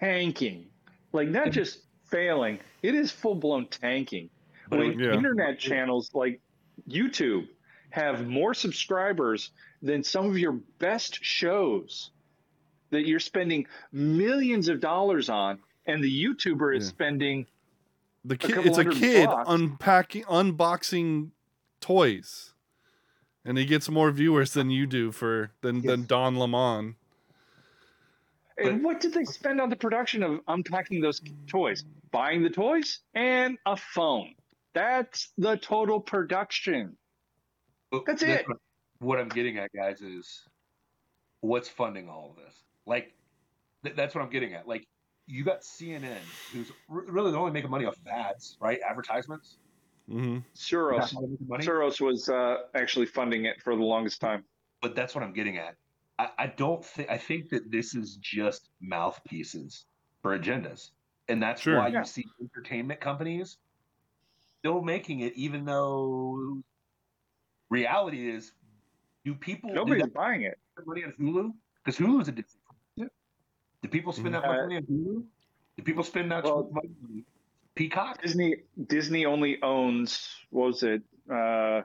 tanking, like not just failing, it is full blown tanking. When Yeah. internet channels like YouTube have more subscribers than some of your best shows that you're spending millions of dollars on, and the YouTuber is Yeah. spending The kid, it's a kid bucks. unpacking, unboxing toys, and he gets more viewers than you do for than than Don Lemon. And what did they spend on the production of unpacking those toys? Buying the toys and a phone. That's the total production. But That's it. What, what I'm getting at, guys, is what's funding all of this? Like, th- that's what I'm getting at. Like, you got CNN, who's r- really only making money off of ads, right? Advertisements. Hmm Soros. That's how they're making money. Soros was uh, actually funding it for the longest time. But that's what I'm getting at. I, I don't think I think that this is just mouthpieces for agendas, and that's Sure. why Yeah. you see entertainment companies still making it, even though reality is, do people do Nobody's that buying it. much money on Hulu? Because Hulu's a Disney. company. Do people spend that much Uh, money on Hulu? Do people spend that well- much money on Peacock? Disney Disney only owns what was it? Uh,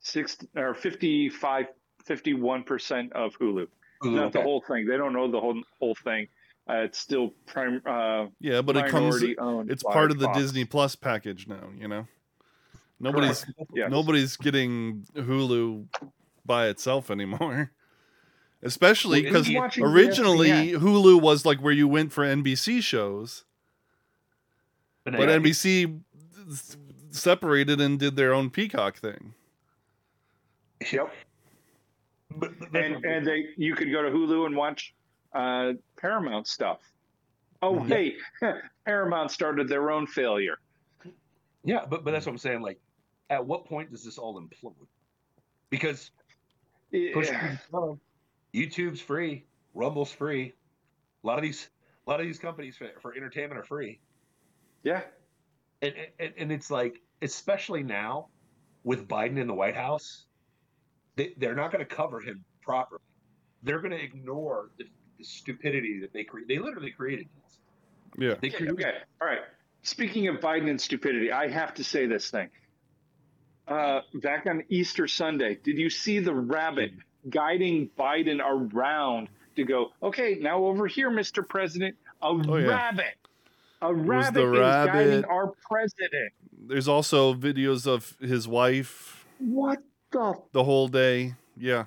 six or 55 51% of Hulu. Hulu, Not the whole thing. They don't own the whole whole thing. Uh, it's still prime uh, Yeah, but it comes. owned. It's part of the Fox. Disney Plus package now. You know, nobody's Yes. nobody's getting Hulu by itself anymore. Especially because Who's originally ESPN? Hulu was like where you went for NBC shows, But, but now- NBC s- separated and did their own Peacock thing. Yep. but- but and and they you could go to Hulu and watch uh, Paramount stuff. Oh, Mhm. hey, Paramount started their own failure. Yeah, but but that's what I'm saying. Like, at what point does this all implode? Because push YouTube's free, Rumble's free. A lot of these, a lot of these companies for, for entertainment are free, yeah, and, and and it's like, especially now, with Biden in the White House, they they're not going to cover him properly. They're going to ignore the, the stupidity that they create. They literally created this. Yeah, They Okay, created okay, all right. Speaking of Biden and stupidity, I have to say this thing. Uh, back on Easter Sunday, did you see the rabbit guiding Biden around to go? Okay, now over here, Mr. President, a Oh, yeah. rabbit. A rabbit the is guiding our president. there's also videos of his wife What the the whole day. Yeah,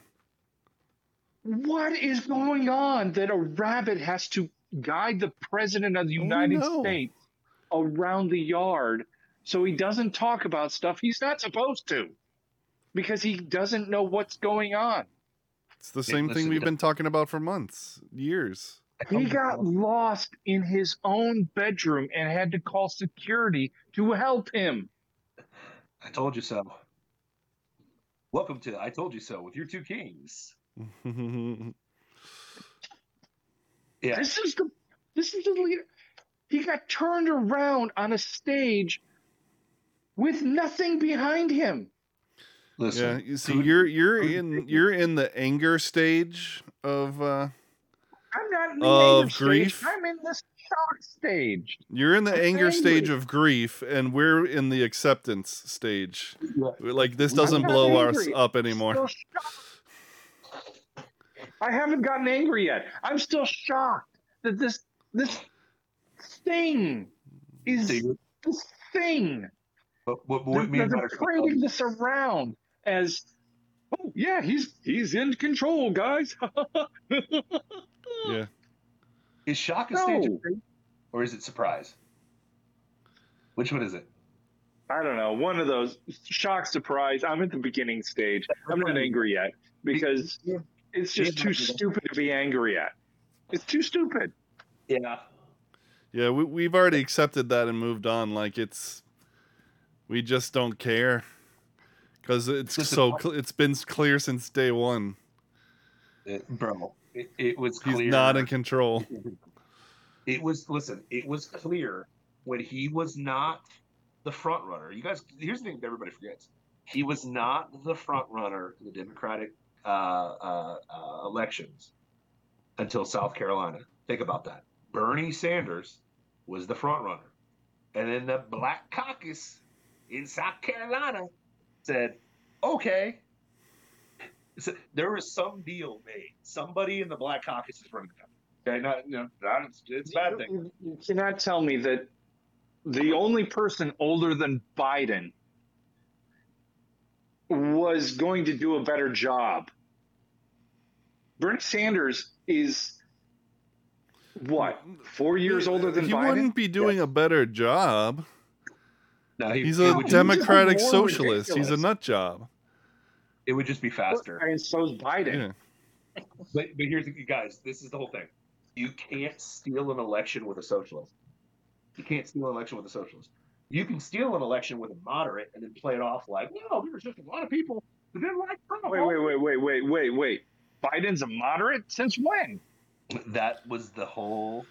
What is going on that a rabbit has to guide the president of the Oh, United no. States around the yard so he doesn't talk about stuff he's not supposed to because he doesn't know what's going on? it's the Yeah, same thing we've been talking about for months, years. He got lost in his own bedroom and had to call security to help him. I told you so. Welcome to I told you so with your two kings. Yeah. This is the this is the leader. He got turned around on a stage with nothing behind him. yeah, Listen, you see, you're you're in you're in the anger stage of uh I'm not in the Of anger stage. grief? I'm in the shock stage. you're in the I'm anger stage of grief, and we're in the acceptance stage. Yeah. Like this doesn't not blow us up anymore. I haven't gotten angry yet. I'm still shocked that this this thing is Dude, this thing. But what, They're, what me and they're Butters- parading this around as oh yeah, he's he's in control, guys. Yeah, is shock a stage of grief or is it surprise? Which one is it? I don't know. One of those shock surprise. I'm at the beginning stage. I'm not angry yet because Yeah. it's just Yeah. too stupid to be angry at. It's too stupid. Yeah. yeah, we we've already accepted that and moved on. Like it's we just don't care because it's so cl- it's been clear since day one. It- bro, it, it was He's not in control. It was listen. It was clear when he was not the front runner. You guys, here's the thing that everybody forgets: he was not the front runner to the Democratic uh, uh, uh, elections until South Carolina. Think about that. Bernie Sanders was the front runner, and then the Black Caucus in South Carolina said, "Okay." So there was some deal made. Somebody in the Black Caucus is running. Okay, not, you know, not, it's, it's a bad thing. You, you cannot tell me that the only person older than Biden was going to do a better job. Bernie Sanders is what four years older than he Biden. wouldn't be doing a better job. No, he, He's a would, democratic more socialist. He's a nut job. It would just be faster. and so's Biden. Yeah. But, but here's the guys. This is the whole thing. You can't steal an election with a socialist. You can't steal an election with a socialist. You can steal an election with a moderate and then play it off like, well, there's just a lot of people that didn't like Trump. Wait, wait, wait, wait, wait, wait, wait. Biden's a moderate since when? That was the whole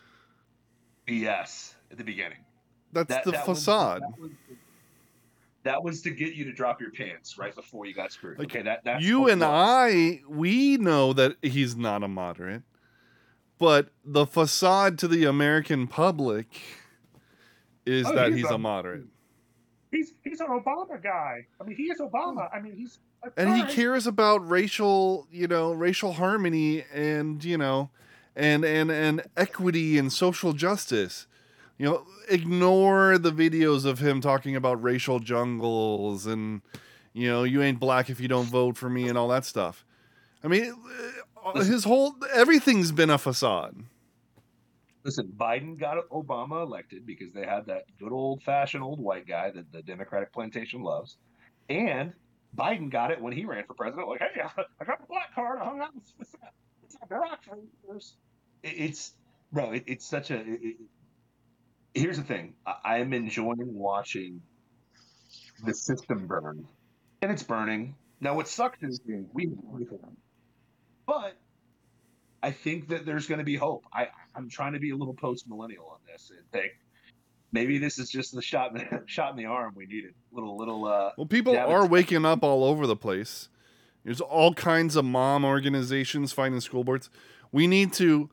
BS at the beginning. That's That, the that was- facade. that, was, that was to get you to drop your pants right before you got screwed. Like, okay, that that's you and. I, we know that he's not a moderate, but the facade to the American public is Oh, that he's he's a a- moderate. He's he's an Obama guy. I mean, he is Obama. Hmm. I mean, he's and he cares about racial you know racial harmony and you know and and and equity and social justice you know ignore the videos of him talking about racial jungles and you know you ain't black if you don't vote for me and all that stuff i mean uh, his whole everything's been a facade Listen, Biden got Obama elected because they had that good old fashioned old white guy that the Democratic plantation loves. And Biden got it when he ran for president. Like, hey, I got the black card. I hung out with, Barack for years. It's, bro, it, it's such a. It- here's the thing I, I am enjoying watching the system burn. And it's burning. Now, what sucks is we. But I think that there's going to be hope. I, I'm trying to be a little post millennial on this and think maybe this is just the shot in the, shot in the arm we needed. Little little uh well people are waking up all over the place there's all kinds of mom organizations fighting school boards we need to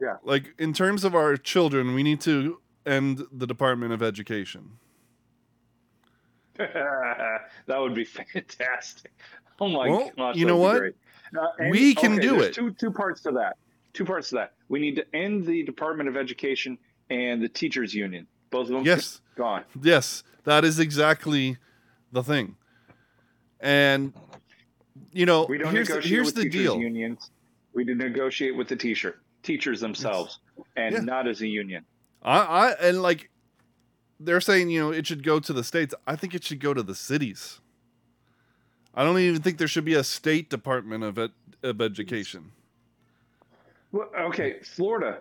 Yeah. like in terms of our children we need to end the department of education that would be fantastic. Oh my Well, gosh! you know what? Uh, and- We can do it. Two two parts to that. Two parts to that. We need to end the Department of Education and the teachers union. Both of them yes gone. Yes, that is exactly the thing. And you know, We don't here's the, negotiate here's with the teachers deal. unions. We do negotiate with the teacher teachers themselves, and Yeah. not as a union. I, I and like they're saying, you know, it should go to the states. I think it should go to the cities. I don't even think there should be a state department of ed, of education. Well, okay, Florida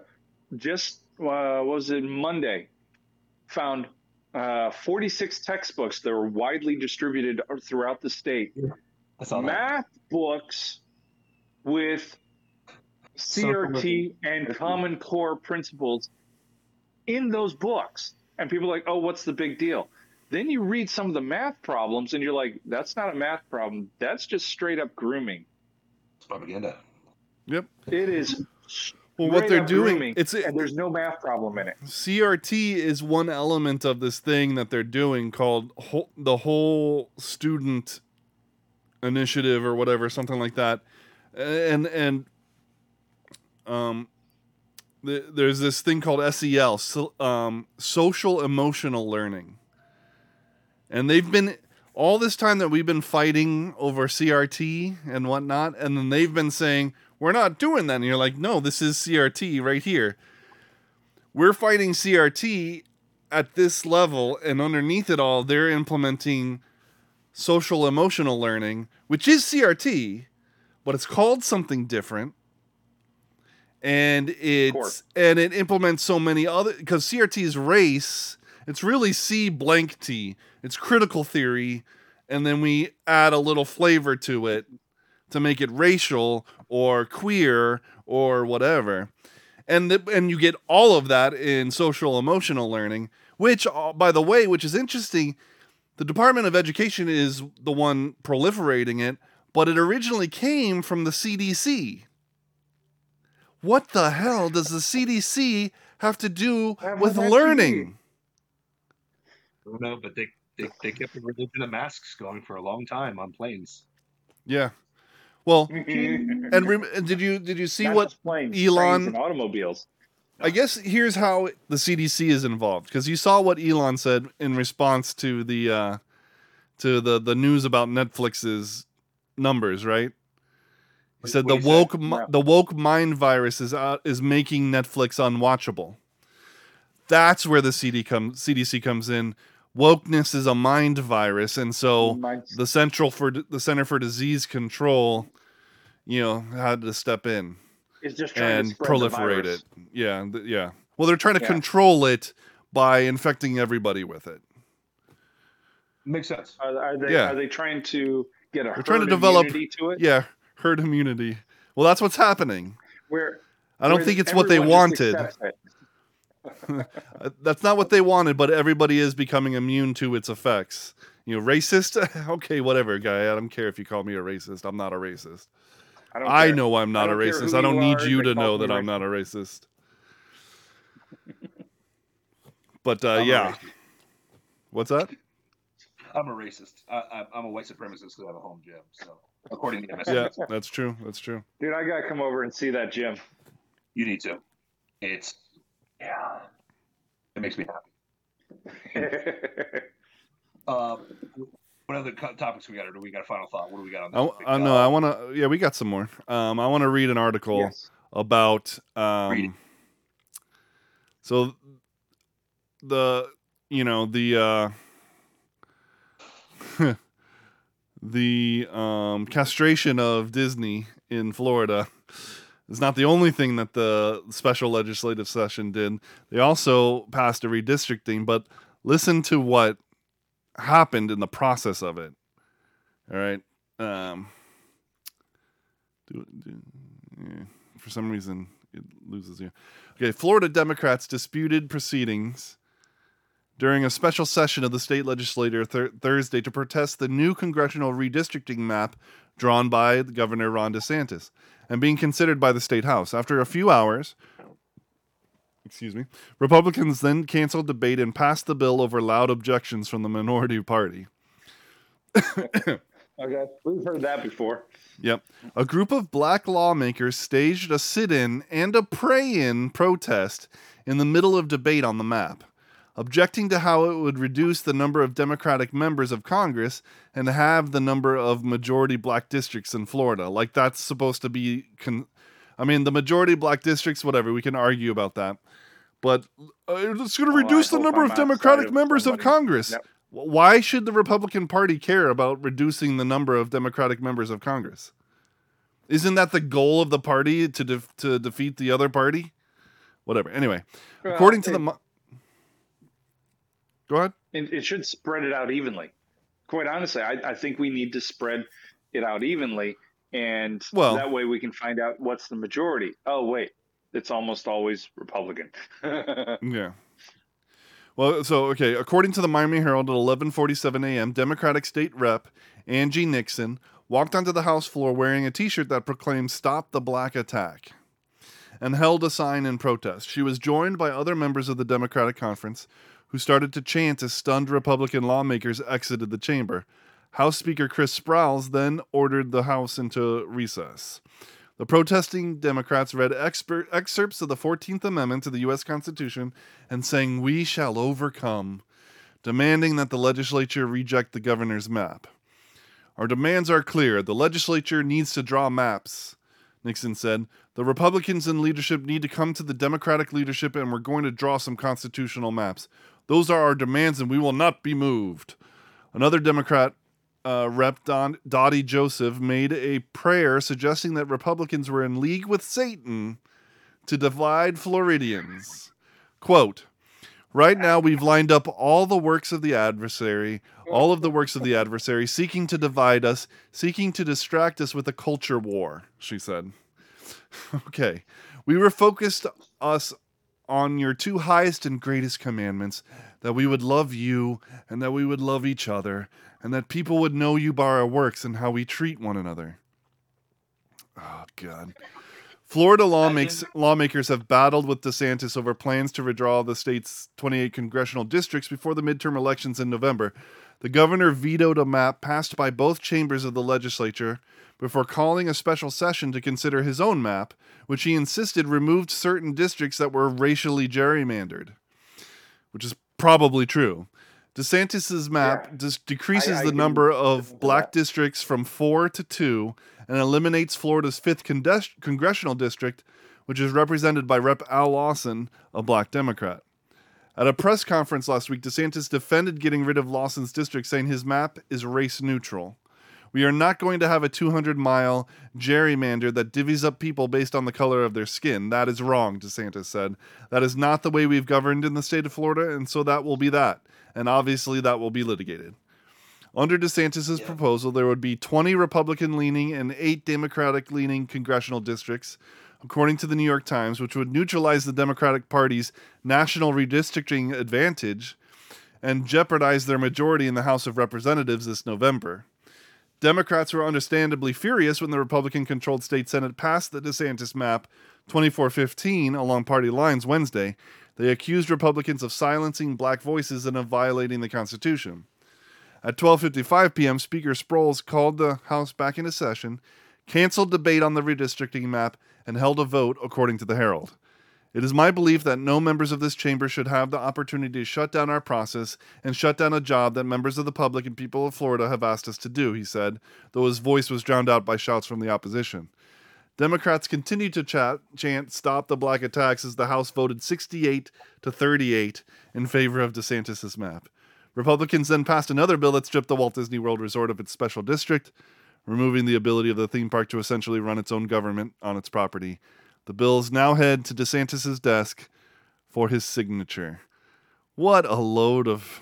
just uh, was it Monday found uh, 46 textbooks that were widely distributed throughout the state. I saw that. Math books with CRT and Common Core principles in those books. And people are like, oh, what's the big deal? Then you read some of the math problems and you're like, that's not a math problem. That's just straight up grooming. It's propaganda. Yep. It is Well, what they're up doing, grooming, it's and there's no math problem in it. CRT is one element of this thing that they're doing called whole, the whole student initiative or whatever, something like that. And and um, the, there's this thing called SEL, so, um, social emotional learning, and they've been all this time that we've been fighting over CRT and whatnot, and then they've been saying we're not doing that, and you're like, no, this is CRT right here. We're fighting CRT at this level, and underneath it all, they're implementing social emotional learning, which is CRT, but it's called something different. And it's and it implements so many other because CRT is race. It's really C blank T. It's critical theory, and then we add a little flavor to it to make it racial or queer or whatever and the, and you get all of that in social emotional learning which uh, by the way which is interesting the Department of Education is the one proliferating it, but it originally came from the CDC. What the hell does the CDC have to do with learning? I don't know, but they, they, they kept the religion of masks going for a long time on planes. Yeah. Well, and did you did you see what planes, Elon- automobiles? I guess here's how the CDC is involved because you saw what Elon said in response to the uh, to the the news about Netflix's numbers, right? He said what the he said? woke No. the woke mind virus is out, is making Netflix unwatchable. That's where the CD come, CDC comes in. Wokeness is a mind virus, and so Mine's- the Central for the Center for Disease Control, you know, had to step in is just trying to and the proliferate virus. it. Yeah, th- yeah. Well, they're trying to Yeah. control it by infecting everybody with it. Makes sense. Are, are they Yeah. are they trying to get a They're trying to develop- immunity to it? Yeah, herd immunity. Well, that's what's happening. Where I don't where think it's what they wanted. accepts it. Uh, That's not what they wanted, but everybody is becoming immune to its effects. You know, racist? okay, whatever, guy. I don't care if you call me a racist. I'm not a racist. I, don't I know I'm not a don't racist. I don't you need you to know me that I'm not a racist. But uh, yeah, what's that? I'm a racist. I, I, I'm a white supremacist because I have a home gym. So, according to Yeah, MSN, that's true. That's true. Dude, I gotta come over and see that gym. you need to. It's yeah, it makes me happy. Uh, what other co- topics we got? Or do we got a final thought? What do we got on I, this? I know. I want to. Yeah, we got some more. Um, I want to read an article. yes. about Read it. um so the you know the uh the um castration of Disney in Florida is not the only thing that the special legislative session did. They also passed a redistricting, but listen to what happened in the process of it. All right. Um do, do, yeah for some reason it loses you. Okay, Florida Democrats disputed proceedings during a special session of the state legislature thir- Thursday to protest the new congressional redistricting map drawn by Governor Ron DeSantis and being considered by the state house. After a few hours, excuse me, Republicans then canceled debate and passed the bill over loud objections from the minority party. Okay. We've heard that before. Yep. A group of black lawmakers staged a sit in and a pray in protest in the middle of debate on the map, objecting to how it would reduce the number of Democratic members of Congress and have the number of majority black districts in Florida. Like that's supposed to be. Con- I mean, the majority black districts, whatever, we can argue about that. But uh, it's going to Oh, I reduce the number I'm of Democratic of members of. Congress. Yep. Why should the Republican Party care about reducing the number of Democratic members of Congress? Isn't that the goal of the party to def- to defeat the other party? Whatever. Anyway, Well, according to the mo- Go ahead. it, it should spread it out evenly. Quite honestly, I, I think we need to spread it out evenly, and Well- that way we can find out what's the majority. Oh wait, it's almost always Republican. Yeah. Well, so okay, according to the Miami Herald at 11:47 a.m., Democratic State Rep Angie Nixon walked onto the House floor wearing a T-shirt that proclaimed "Stop the Black Attack" and held a sign in protest. She was joined by other members of the Democratic conference who started to chant as stunned Republican lawmakers exited the chamber. House Speaker Chris Sprowls then ordered the House into recess. The protesting Democrats read excerpts of the 14th Amendment to the U.S. Constitution and sang, We shall overcome, demanding that the legislature reject the governor's map. Our demands are clear. The legislature needs to draw maps, Nixon said. The Republicans in leadership need to come to the Democratic leadership, and we're going to draw some constitutional maps. Those are our demands, and we will not be moved. Another Democrat uh, Rep. Don, Dotie Joseph made a prayer suggesting that Republicans were in league with Satan to divide Floridians. Quote, Right now, we've lined up all the works of the adversary, all of the works of the adversary, seeking to divide us, seeking to distract us with a culture war, she said. okay. We were focused us on your two highest and greatest commandments that we would love you and that we would love each other and that people would know you by our works and how we treat one another. Oh, God. Florida lawmakers, lawmakers have battled with DeSantis over plans to redraw the state's 28 congressional districts before the midterm elections in November. The governor vetoed a map passed by both chambers of the legislature before calling a special session to consider his own map, which he insisted removed certain districts that were racially gerrymandered, which is probably true. DeSantis's map Yeah. decreases I- I the number of black that. districts from four to two and eliminates Florida's fifth congressional district, which is represented by Rep. Al Lawson, a black Democrat. At a press conference last week, DeSantis defended getting rid of Lawson's district, saying his map is race neutral. We are not going to have a 200 mile gerrymander that divvies up people based on the color of their skin. That is wrong, DeSantis said. That is not the way we've governed in the state of Florida, and so that will be that. And obviously, that will be litigated. Under DeSantis' Yeah. proposal, there would be 20 Republican leaning and 8 Democratic leaning congressional districts, according to the New York Times, which would neutralize the Democratic Party's national redistricting advantage and jeopardize their majority in the House of Representatives this November. Democrats were understandably furious when the Republican controlled state Senate passed the DeSantis map 2415 along party lines Wednesday. They accused Republicans of silencing black voices and of violating the Constitution. At 12:55 p.m., Speaker Sprowls called the House back into session, canceled debate on the redistricting map, and held a vote according to the Herald. It is my belief that no members of this chamber should have the opportunity to shut down our process and shut down a job that members of the public and people of Florida have asked us to do, he said, though his voice was drowned out by shouts from the opposition. Democrats continued to chat, chant stop the black attacks as the House voted 68 to 38 in favor of DeSantis' map. Republicans then passed another bill that stripped the Walt Disney World Resort of its special district, removing the ability of the theme park to essentially run its own government on its property. The bills now head to DeSantis' desk for his signature. What a load of.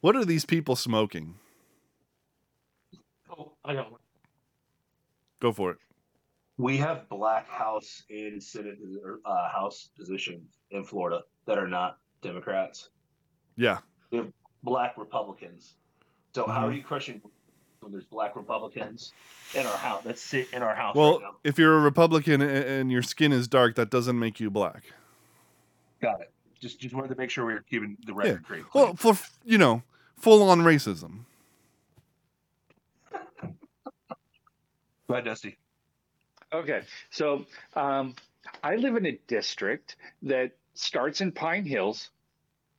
What are these people smoking? Oh, I got one. Go for it. We have black House and Senate or, uh, House positions in Florida that are not Democrats. Yeah. They have black Republicans. So how are Mhm. you crushing when there's black Republicans in our house? Let's sit in our house Well, right now. if you're a Republican and your skin is dark, that doesn't make you black. Got it. Just just wanted to make sure we were keeping the record clean. Well, for you know, full on racism. Go ahead, Dusty. Okay, so um, I live in a district that starts in Pine Hills,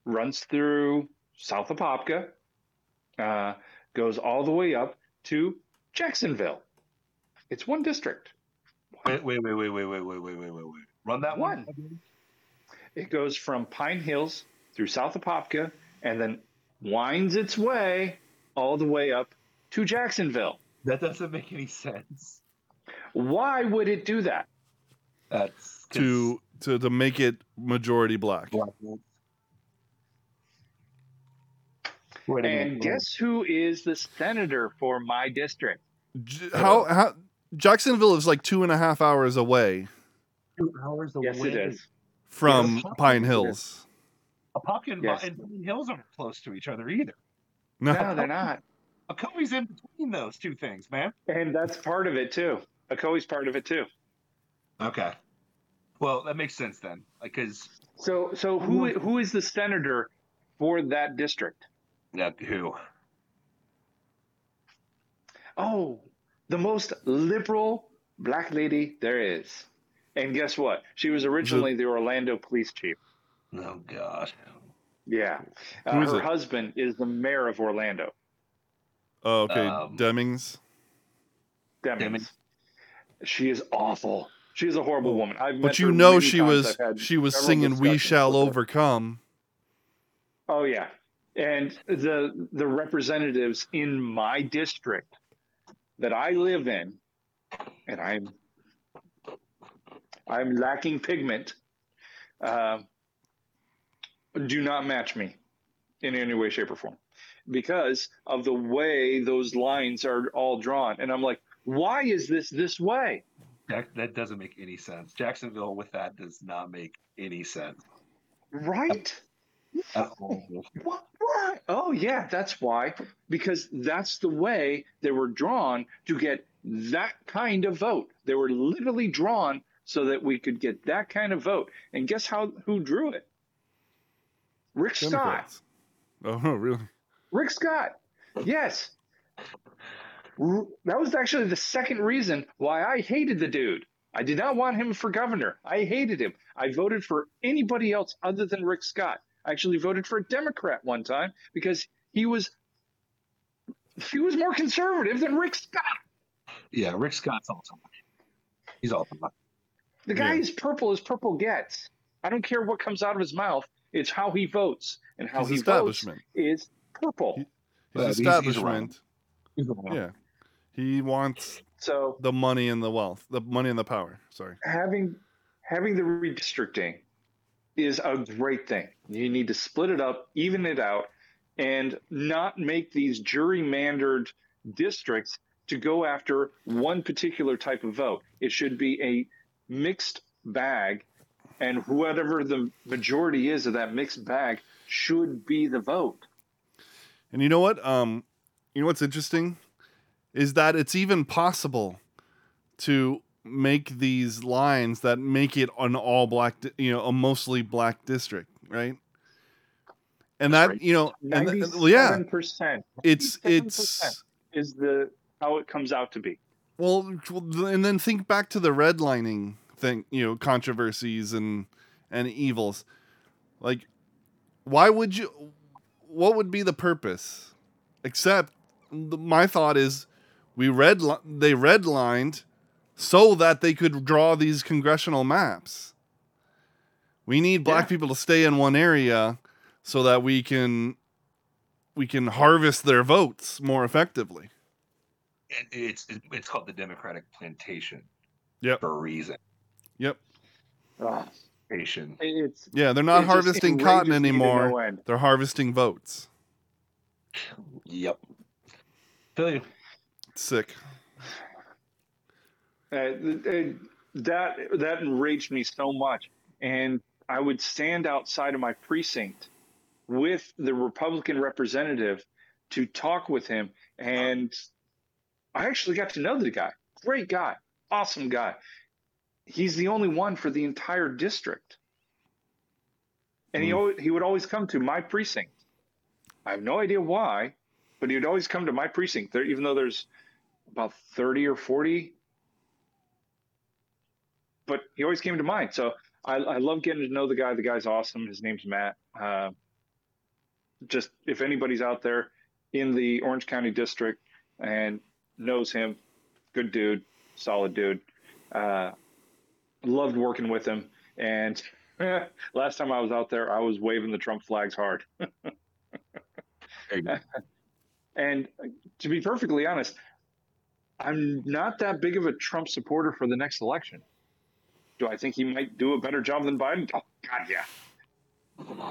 runs through South Apopka, uh, goes all the way up to Jacksonville. It's one district. Wait, wait, wait, wait, wait, wait, wait, wait, wait, wait, wait. Run that one. One. It goes from Pine Hills through South Apopka and then winds its way all the way up to Jacksonville. That doesn't make any sense. Why would it do that? That's 'cause To to to make it majority black. black votes. Wait a And minute. guess who is the senator for my district? J- How how Jacksonville is like two and a half hours away two hours away. Yes, it is. from Yeah, Pine. Hills. Apopka and, Yes. and Pine Hills aren't close to each other either. No, No, they're not. Ocoee's in between those two things, man. And that's part of it too. Ocoee's part of it too. Okay. Well, that makes sense then, because So, so who who is the senator for that district? That who? Oh, the most liberal black lady there is. And guess what? She was originally the Orlando police chief. Oh God. Yeah. Uh, her it? husband is the mayor of Orlando. Oh, okay, Um, Demings. Demings. Demings. She is awful. She is a horrible woman. I've But you know she was she was singing "We Shall. Overcome." Oh yeah, and the the representatives in my district that I live in, and I'm I'm lacking pigment, uh, do not match me in any way, shape, or form because of the way those lines are all drawn. And I'm like, why is this this way? That, that doesn't make any sense. Jacksonville with that does not make any sense. Right? That's horrible. What? Why? Oh, yeah, that's why. Because that's the way they were drawn to get that kind of vote. They were literally drawn so that we could get that kind of vote. And guess how who drew it? Rick Scott. Democrats. Oh, really? Rick Scott. Yes. R- That was actually the second reason why I hated the dude. I did not want him for governor. I hated him. I voted for anybody else other than Rick Scott. I actually voted for a Democrat one time because he was he was more conservative than Rick Scott. Yeah, Rick Scott's awesome. He's awesome. The guy Yeah. is purple as purple gets. I don't care what comes out of his mouth. It's how he votes, and how His he votes establishment. is purple. His Uh, he's- he's establishment. He's yeah. He wants So the money and the wealth, the money and the power. Sorry. having having the redistricting is a great thing. You need to split it up, even it out, and not make these gerrymandered districts to go after one particular type of vote. It should be a mixed bag, and whatever the majority is of that mixed bag should be the vote. And you know what? Um, you know what's interesting is that it's even possible to make these lines that make it an all black, di- you know, a mostly black district, right? And that, right. you know, and th- yeah, percent it's it's is the how it comes out to be. well, and then think back to the redlining thing, you know, controversies and and evils. Like, why would you? What would be the purpose? Except, the, my thought is, we red they redlined so that they could draw these congressional maps. We need black Yeah. people to stay in one area so that we can we can harvest their votes more effectively. And it's it's called the Democratic Plantation. Yep. For a reason. Yep. Ugh, Plantation. it's Yeah, they're not just harvesting cotton enrages me to anymore. no. They're harvesting votes. Yep. Feel you. Sick. Uh, th- that that enraged me so much, and I would stand outside of my precinct with the Republican representative to talk with him, and I actually got to know the guy. Great guy, awesome guy. He's the only one for the entire district, and he Hmm. always, he would always come to my precinct. I have no idea why, but he would always come to my precinct there, even though there's about thirty or forty but he always came to mind. So I, I love getting to know the guy. The guy's awesome. His name's Matt. Uh, just if anybody's out there in the Orange County District and knows him, good dude, solid dude. Uh, loved working with him. And last time I was out there, I was waving the Trump flags hard. There you go. And to be perfectly honest, I'm not that big of a Trump supporter for the next election. Do I think he might do a better job than Biden? Oh, God, yeah.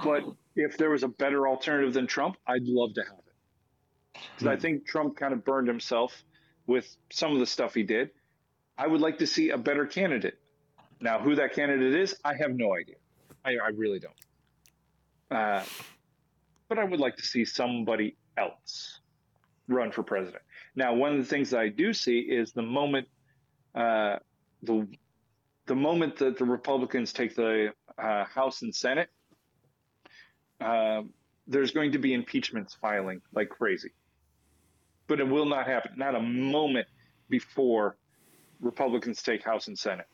But if there was a better alternative than Trump, I'd love to have it. Because I think Trump kind of burned himself with some of the stuff he did. I would like to see a better candidate. Now, who that candidate is, I have no idea. I, I really don't. Uh, but I would like to see somebody else run for president. Now, one of the things that I do see is the moment uh, the the moment that the Republicans take the uh, House and Senate, um, there's going to be impeachments filing like crazy. But it will not happen. Not a moment before Republicans take House and Senate.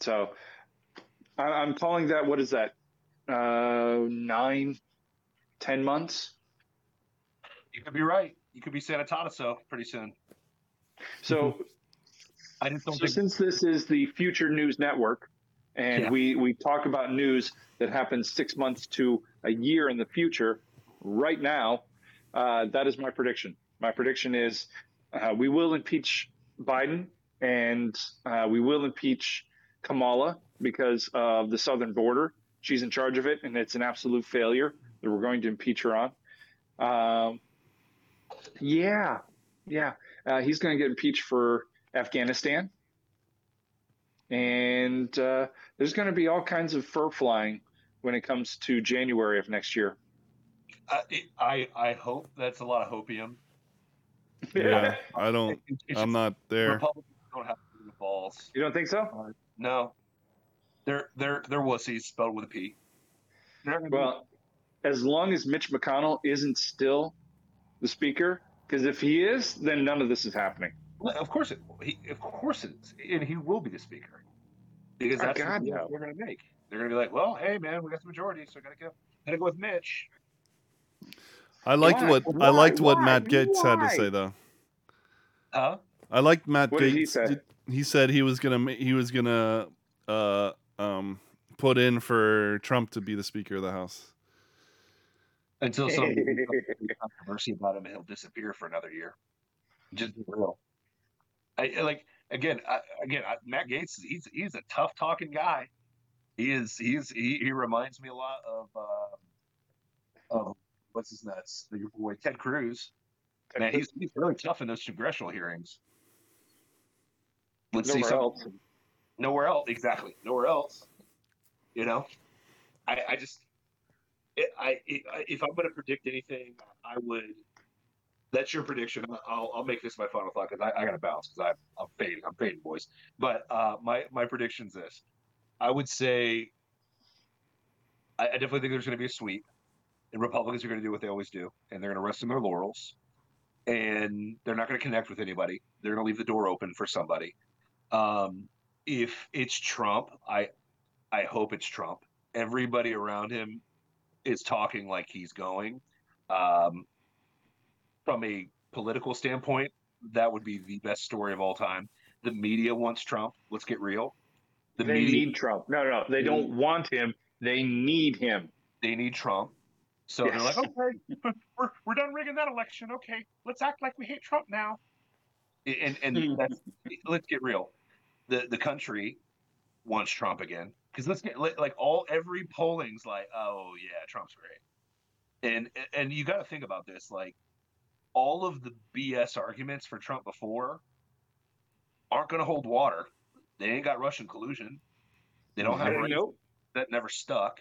So I, I'm calling that. What is that? Uh, nine, ten months. You could be right. You could be sanitado pretty soon. So I just don't So think since this is the Future News Network, and Yeah. we we talk about news that happens six months to a year in the future, right now, uh, that is my prediction. My prediction is uh, we will impeach Biden, and uh, we will impeach Kamala because of the southern border. She's in charge of it, and it's an absolute failure that we're going to impeach her on. Um, yeah, yeah, uh, he's going to get impeached for Afghanistan. and uh, there's going to be all kinds of fur flying when it comes to January of next year. Uh, it, I I hope that's a lot of hopium. Yeah, I don't. It's I'm just not there. Republicans don't have the balls. You don't think so? No, they're they're they're wussies spelled with a P. They're be- Well, as long as Mitch McConnell isn't still the speaker, because if he is, then none of this is happening. Well, of course it. He, of course it is, and he will be the speaker because Oh, that's God, what no. they're going to make. They're going to be like, "Well, hey, man, we got the majority, so got to go, got to go with Mitch." I liked Why? what I liked what Why? Matt Gaetz had to say though. Huh? I liked Matt What did Gaetz. he say? did- he said he was gonna he was gonna uh um put in for Trump to be the Speaker of the House. Until some controversy about him, he'll disappear for another year. Just real. I like again. I, again, I, Matt Gaetz. He's he's a tough talking guy. He is. He's he, he reminds me a lot of uh, of what's his nuts, your boy Ted Cruz. Man, he's he's really tough in those congressional hearings. Let's see Nowhere some else. nowhere else exactly nowhere else. You know, I I just it, I, it, I if I'm going to predict anything, I would. That's your prediction. I'll I'll make this my final thought because I, I got to bounce because I'm fading. I'm fading, boys. But uh, my my prediction's this. I would say. I, I definitely think there's going to be a sweep, and Republicans are going to do what they always do, and they're going to rest on their laurels, and they're not going to connect with anybody. They're going to leave the door open for somebody. Um, if it's Trump, I I hope it's Trump. Everybody around him is talking like he's going. Um, from a political standpoint, that would be the best story of all time. The media wants Trump. Let's get real. The They media need Trump. No, no, no. They don't want him. They need him. they need Trump. So they're like, okay, we're, we're done rigging that election. Okay, let's act like we hate Trump now. And and Hmm. that's, let's get real. The the country wants Trump again because let's get like all every polling's like, oh yeah, Trump's great. And and you got to think about this like all of the BS arguments for Trump before aren't going to hold water. They ain't got Russian collusion. They don't have Nope. that never stuck.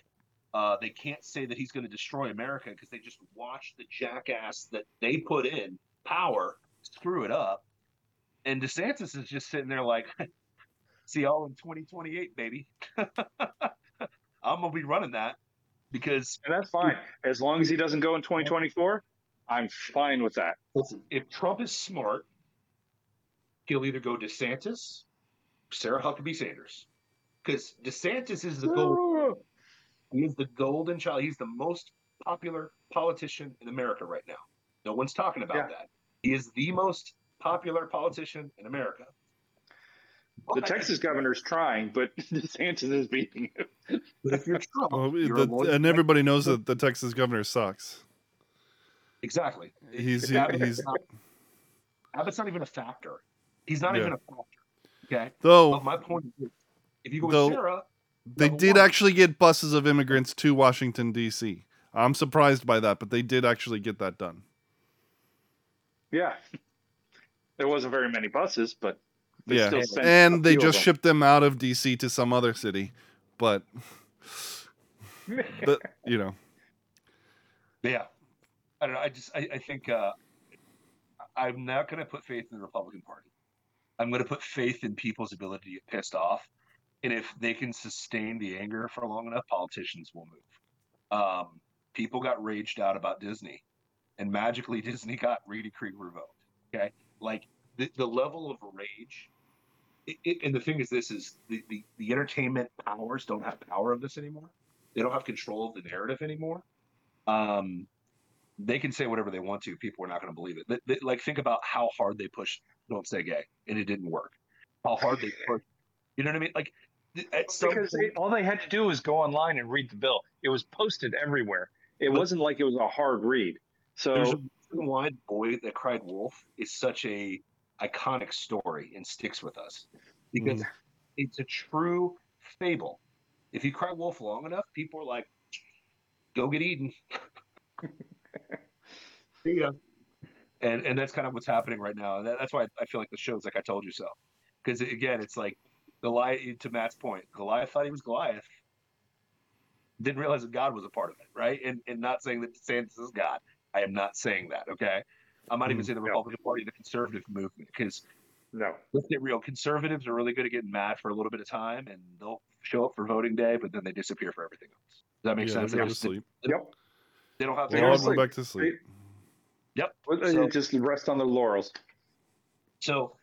Uh, they can't say that he's going to destroy America because they just watched the jackass that they put in power screw it up. And DeSantis is just sitting there like, see y'all in 2028, baby. I'm going to be running that because And that's fine. As long as he doesn't go in 2024, I'm fine with that. listen, if Trump is smart, he'll either go DeSantis, Sarah Huckabee Sanders. Because DeSantis is the gold ah. He is the golden child. He's the most popular politician in America right now. No one's talking about Yeah. that. He is the most popular politician in America. The But- Texas governor's trying, but DeSantis is beating him. But if you're Trump, Well, you're the- and everybody knows that the Texas governor sucks. Exactly. He's he, he's not, Abbott's not even a factor. He's not Yeah. even a factor. Okay. though But my point is, if you go Though- with Sarah, they did one. actually get buses of immigrants to Washington D.C. I'm surprised by that, but they did actually get that done. Yeah. There wasn't very many buses, but they yeah, still sent a and they few just them. shipped them out of D.C. to some other city, but the, you know, yeah. I don't know. I just I, I think uh, I'm not going to put faith in the Republican Party. I'm going to put faith in people's ability to get pissed off, and if they can sustain the anger for long enough, politicians will move. Um, people got raged out about Disney, and magically Disney got Reedy Creek revoked. Okay, like the, the level of rage. It, it, and the thing is, this is the, the the entertainment powers don't have power of this anymore. They don't have control of the narrative anymore. Um, they can say whatever they want to. People are not going to believe it. But, like, think about how hard they pushed "Don't Say Gay" and it didn't work. How hard they pushed. You know what I mean? Like, th- at some because they, point, all they had to do was go online and read the bill. It was posted everywhere. It wasn't like it was a hard read. there's a So reason why "Boy That Cried Wolf" is such a iconic story and sticks with us because mm. it's a true fable. If you cry wolf long enough, people are like, "Go get eaten." See ya. And and that's kind of what's happening right now. And that, that's why I feel like the show's like I told you so. Because again, it's like Goliath, to Matt's point, Goliath thought he was Goliath. Didn't realize that God was a part of it, right? And and not saying that DeSantis is God. I am not saying that. Okay, I'm not even Mhm. saying the No. Republican Party, the conservative movement, because No. let's get real. Conservatives are really good at getting mad for a little bit of time, and they'll show up for voting day, but then they disappear for everything else. Does that make yeah, sense? They, go to just- sleep. Yep. They don't have They all Seriously. go back to sleep. Yep. So- just rest on the laurels. So,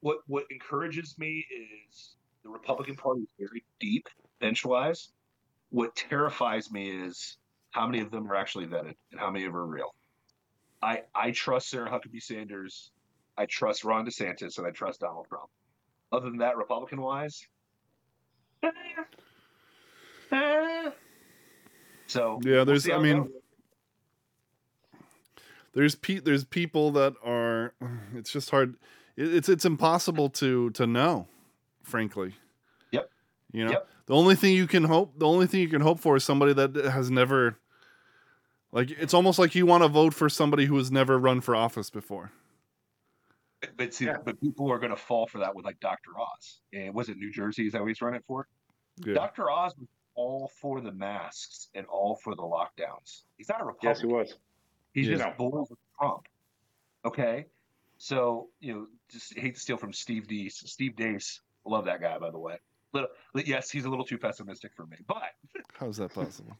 what what encourages me is the Republican Party is very deep bench wise. What terrifies me is how many of them are actually vetted and how many of them are real. I I trust Sarah Huckabee Sanders, I trust Ron DeSantis, and I trust Donald Trump. Other than that, Republican wise, eh, eh. so Yeah, we'll there's. I mean, goes. There's pe- there's people that are. It's just hard. It, it's it's impossible to to know, frankly. Yep. You know, Yep. the only thing you can hope, the only thing you can hope for is somebody that has never. Like it's almost like you want to vote for somebody who has never run for office before. But see, Yeah. but people are going to fall for that with like Dr. Oz. And was it New Jersey? Is that what he's running for? Yeah. Dr. Oz was all for the masks and all for the lockdowns. He's not a Republican. Yes, he was. He's Yeah. just boils with Trump. Okay. So, you know, just hate to steal from Steve Deace. Steve Deace, love that guy, by the way. Little, yes, he's a little too pessimistic for me, but How's that possible?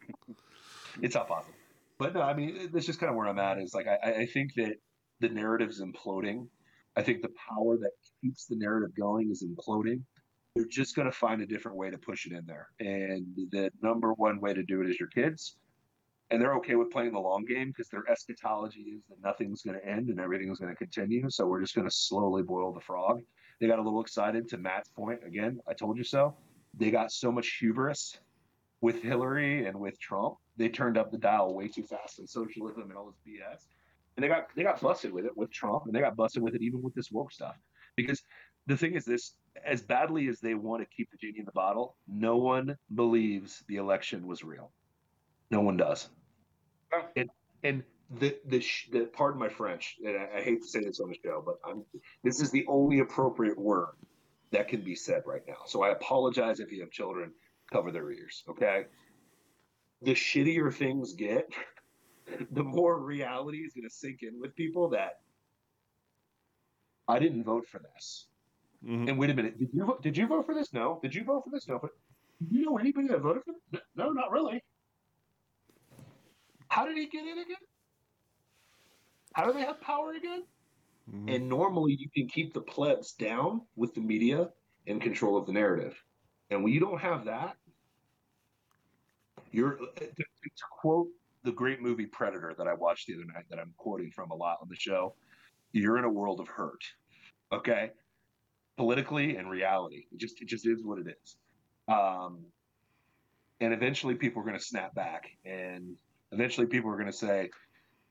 it's not possible. But no, I mean, that's just kind of where I'm at. Is like I, I think that the narrative's imploding. I think the power that keeps the narrative going is imploding. They're just going to find a different way to push it in there, and the number one way to do it is your kids, and they're okay with playing the long game because their eschatology is that nothing's going to end and everything's going to continue. So we're just going to slowly boil the frog. They got a little excited. To Matt's point, again, I told you so. They got so much hubris with Hillary and with Trump, they turned up the dial way too fast on socialism and all this BS. And they got they got busted with it with Trump, and they got busted with it even with this woke stuff. Because the thing is this as badly as they want to keep the genie in the bottle, no one believes the election was real. No one does. No. And and the the, sh- the pardon my French, and I, I hate to say this on the show, but I'm this is the only appropriate word that can be said right now. So I apologize if you have children, cover their ears, okay? The shittier things get, the more reality is going to sink in with people that I didn't vote for this. Mhm. And wait a minute, did you vote? Did you vote for this? No. Did you vote for this? No. But you know anybody that voted for this? No, not really. How did he get in again? How do they have power again? Mhm. And normally you can keep the plebs down with the media in control of the narrative. And when you don't have that, you're to, to quote the great movie Predator that I watched the other night that I'm quoting from a lot on the show, you're in a world of hurt. Okay? Politically and reality. It just it just is what it is. Um and eventually people are going to snap back and eventually people are going to say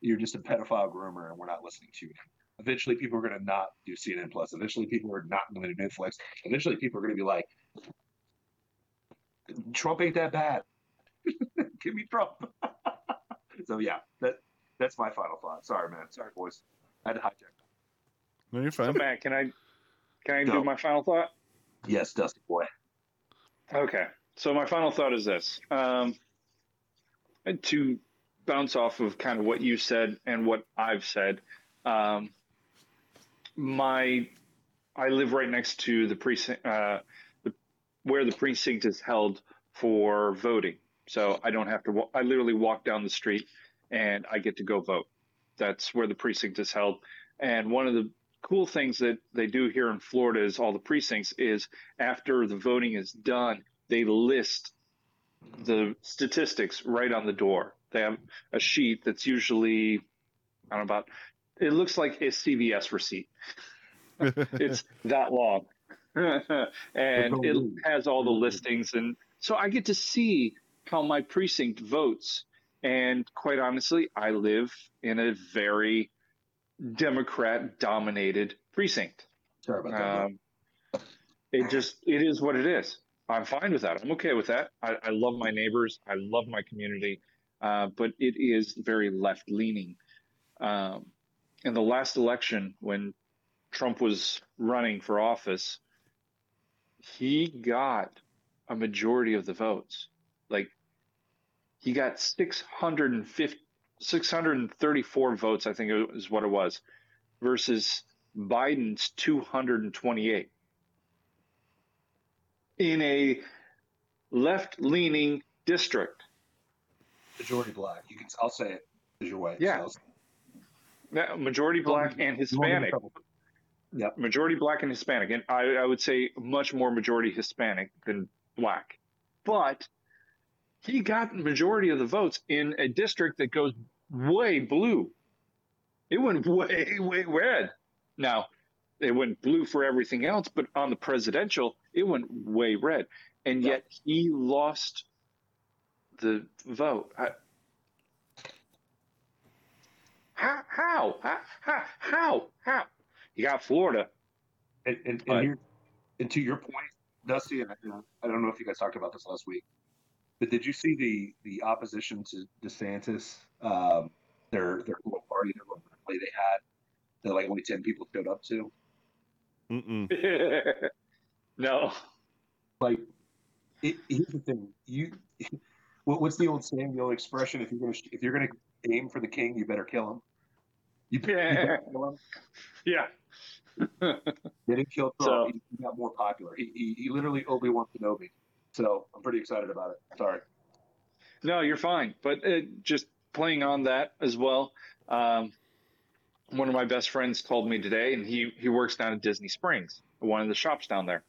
you're just a pedophile groomer and we're not listening to you Eventually, people are going to not do CNN Plus. Eventually, people are not going to do Netflix. Eventually, people are going to be like, "Trump ain't that bad. Give me Trump." so yeah, that that's my final thought. Sorry, man. Sorry, boys. I had to hijack. No, you're So, fine. Matt, can I can I Go. do my final thought? Yes, Dusty boy. Okay. So my final thought is this: um, and to bounce off of kind of what you said and what I've said. Um, my I live right next to the precinct, uh, the, where the precinct is held for voting. So I don't have to. I literally walk down the street, and I get to go vote. That's where the precinct is held. And one of the cool things that they do here in Florida is all the precincts is after the voting is done, they list the statistics right on the door. They have a sheet that's usually I don't know about it looks like a CVS receipt. It's that long. and it has all the listings and so I get to see how my precinct votes. And quite honestly, I live in a very Democrat dominated precinct. Sorry about that. Um, it just it is what it is. I'm fine with that. I'm okay with that. I, I love my neighbors. I love my community, uh, but it is very left leaning. Um, in the last election, when Trump was running for office, he got a majority of the votes. Like he got 650, 634 votes, I think is what it was, versus Biden's 228 in a left leaning district. Majority black. You can. I'll say it as your way. Yeah. So- Yeah, Majority black and Hispanic. Yep. Majority black and Hispanic. And I, I would say much more majority Hispanic than black. But he got majority of the votes in a district that goes way blue. It went way, way red. Now, it went blue for everything else, but on the presidential, it went way red. And Yeah. yet he lost the vote. I, how? How? How? How? How? How? You got Florida. And, and, But- and, here, and to your point, Dusty, and I, I don't know if you guys talked about this last week, but did you see the the opposition to DeSantis? Um, their their little party, their little rally they had that like only ten people showed up to. Mm-mm. no. Like, it, here's the thing: you, what, what's the old saying, the old expression? If you're gonna if you're gonna aim for the king, you better kill him. You, you better kill him. Yeah. They didn't kill So- Trump. he, he got more popular. He, he, he literally Obi Wan Kenobi. So I'm pretty excited about it. Sorry. No, you're fine. But uh, just playing on that as well. Um, one of my best friends called me today, and he he works down at Disney Springs, one of the shops down there.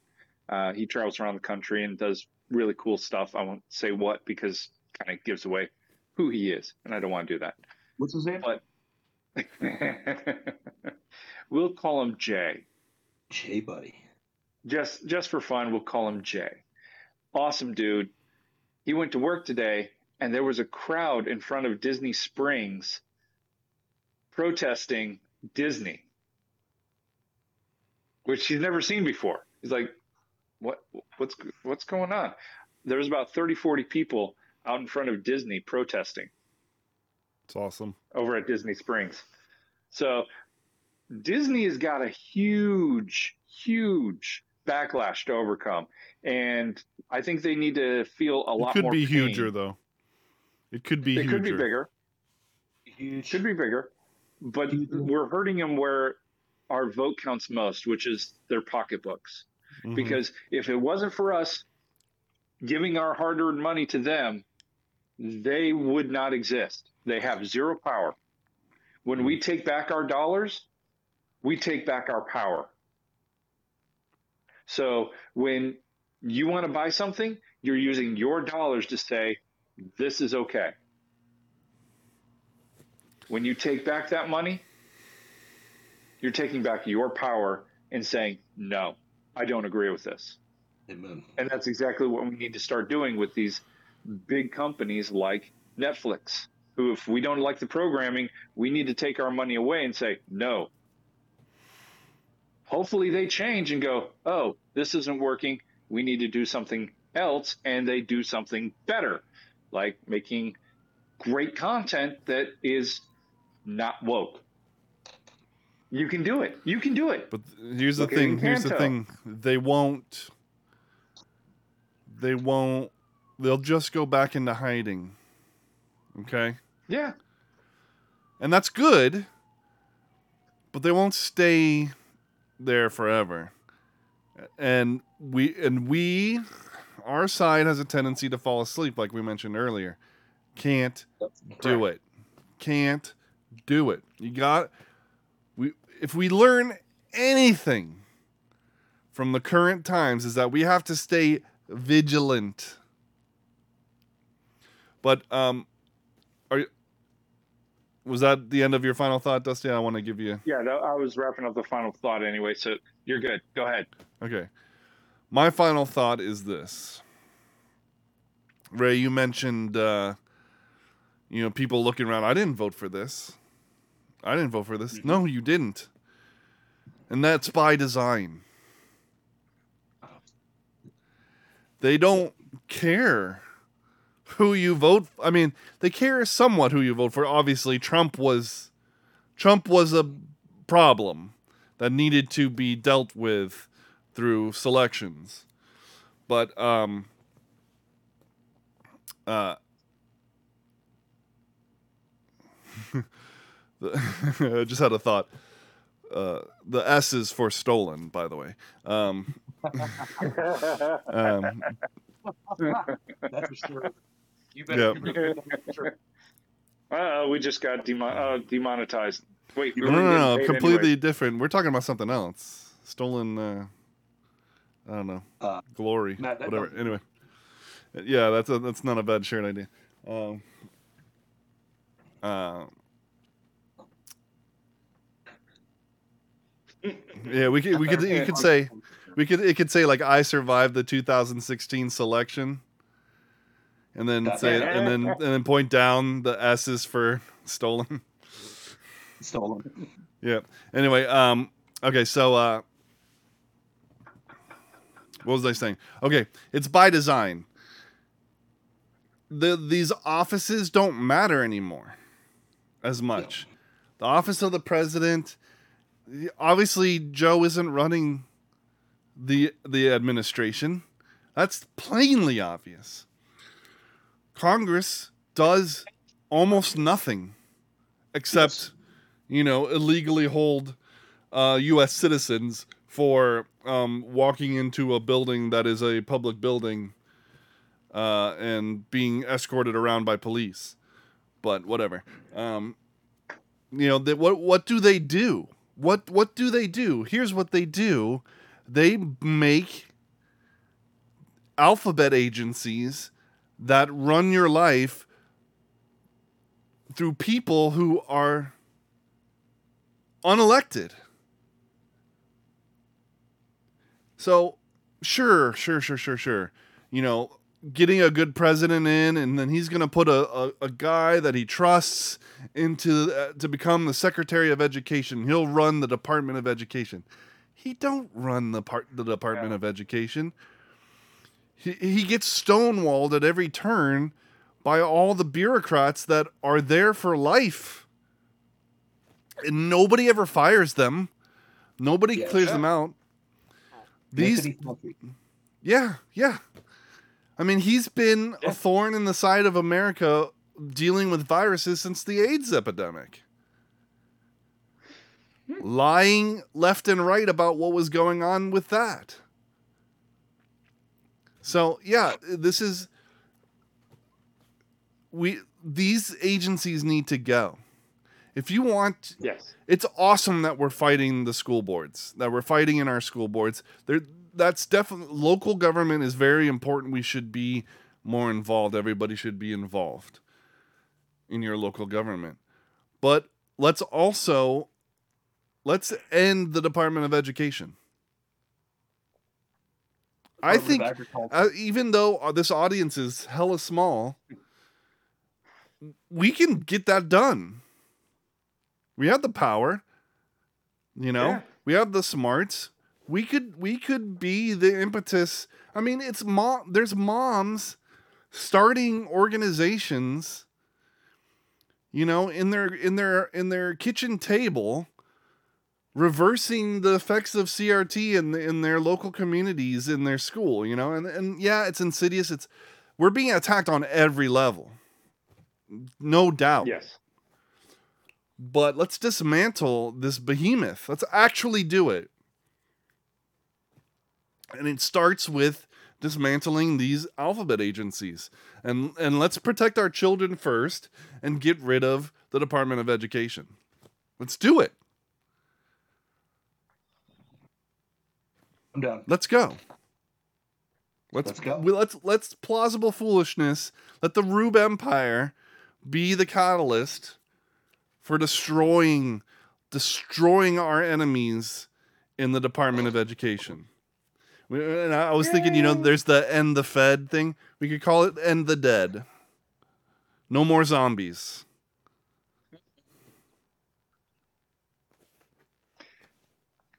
Uh, he travels around the country and does really cool stuff. I won't say what because kind of gives away who he is, and I don't want to do that. What's his name? But we'll call him Jay. Jay Buddy. just just for fun, we'll call him Jay. Awesome dude. He went to work today, and there was a crowd in front of Disney Springs protesting Disney, which he's never seen before. He's like, "What? What's what's going on?" There was about 30, 40 people out in front of Disney protesting It's awesome. over at Disney Springs. So Disney has got a huge, huge backlash to overcome, and I think they need to feel a It lot could more. be pain. huger though. It could be It huger. could be bigger. Huge. Could be bigger, but we're hurting them where our vote counts most, which is their pocketbooks. Mhm. Because if it wasn't for us giving our hard-earned money to them, they would not exist. They have zero power. When we take back our dollars, we take back our power. So when you want to buy something, you're using your dollars to say, this is okay. When you take back that money, you're taking back your power and saying, no, I don't agree with this. Amen. And that's exactly what we need to start doing with these big companies like Netflix, who, if we don't like the programming, we need to take our money away and say, no. Hopefully they change and go, oh, this isn't working. We need to do something else. And they do something better, like making great content that is not woke. You can do it. You can do it. But here's the Look thing. Here's the thing. They won't. They won't. They'll just go back into hiding. Okay, Yeah. and that's good. But they won't stay there forever. And we and we, our side has a tendency to fall asleep, like we mentioned earlier. Can't do it. Can't do it. You got we if we learn anything from the current times is that we have to stay vigilant. But um are you was that the end of your final thought, Dusty? I want to give you Yeah, I was wrapping up the final thought anyway, so you're good. Go ahead. Okay. My final thought is this. Ray, you mentioned uh you know, people looking around, I didn't vote for this. I didn't vote for this. Mhm. No, you didn't. And that's by design. They don't care who you vote. I mean, they care somewhat who you vote for. Obviously, Trump was Trump was a problem that needed to be dealt with through selections. But um, uh, the- I just had a thought. Uh, the S is for stolen, by the way. Um, um, That's for sure. You Yeah. better. Sure. Uh, we just got demo- uh, demonetized. Wait, we no, no, no, getting no, paid completely anyway. different. We're talking about something else. Stolen. Uh, I don't know. Uh, Glory. Matt, that whatever. doesn't- Anyway. Yeah, that's a, that's not a bad shirt idea. Um, yeah, we could we could you could say we could it could say like I survived the 2016 selection, and then say and then and then point down the S's for stolen. Stolen. Yeah. Anyway, um, okay, so uh, what was I saying? Okay, it's by design. The these offices don't matter anymore as much. The office of the president, obviously, Joe isn't running the the administration. That's plainly obvious. Congress does almost nothing except Yes. you know, illegally hold uh, U.S. citizens for um, walking into a building that is a public building uh, and being escorted around by police. But whatever. Um, you know, they, what what do they do? What what do they do? Here's what they do: they make alphabet agencies that run your life through people who are unelected. So, sure, sure, sure, sure, sure. You know, getting a good president in, and then he's going to put a, a, a guy that he trusts into uh, to become the Secretary of Education. He'll run the Department of Education. He don't run the part the Department Yeah. of Education. He, he gets stonewalled at every turn by all the bureaucrats that are there for life. And nobody ever fires them. Nobody Yeah, clears sure. them out. These yeah, yeah. I mean, he's been a thorn in the side of America dealing with viruses since the AIDS epidemic. Lying left and right about what was going on with that. So, yeah, this is we these agencies need to go. If you want Yes. it's awesome that we're fighting the school boards that we're fighting in our school boards there that's definitely local government is very important we should be more involved everybody should be involved in your local government but let's also let's end the department of education i think uh, even though uh, this audience is hella small, we can get that done. We have the power, you know. Yeah. We have the smarts. We could we could be the impetus. I mean, it's mom. There's moms starting organizations. You know, in their in their in their kitchen table, reversing the effects of CRT in in their local communities in their school, you know, and and yeah, it's insidious. It's we're being attacked on every level, no doubt. Yes. But let's dismantle this behemoth. Let's actually do it, and it starts with dismantling these alphabet agencies, and and let's protect our children first, and get rid of the Department of Education. Let's do it. I'm down. Let's go. Let's, Let's go. we- let's let's plausible foolishness. Let the Rube Empire be the catalyst for destroying destroying our enemies in the Department of Education. We- And I was thinking, you know, there's the end the Fed thing. We could call it end the dead. No more zombies.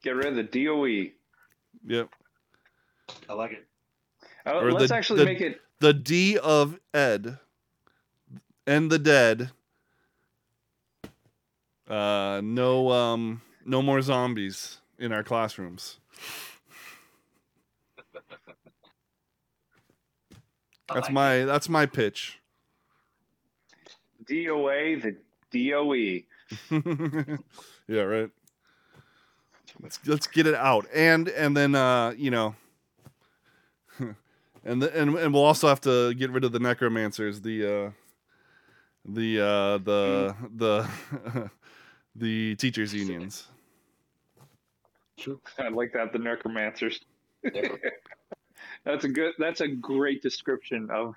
Get rid of the DOE. Yep. I like it. Uh, Or let's the- actually the- make it. The D of Ed. End the dead. Uh, no, um, no more zombies in our classrooms. That's my that's my pitch. DOA, the DOE. yeah, right. Let's let's get it out, and and then uh, you know, and the, and and we'll also have to get rid of the necromancers, the uh, the uh, the the the teachers unions. Sure. I like that. The necromancers. Yeah. That's a good. That's a great description of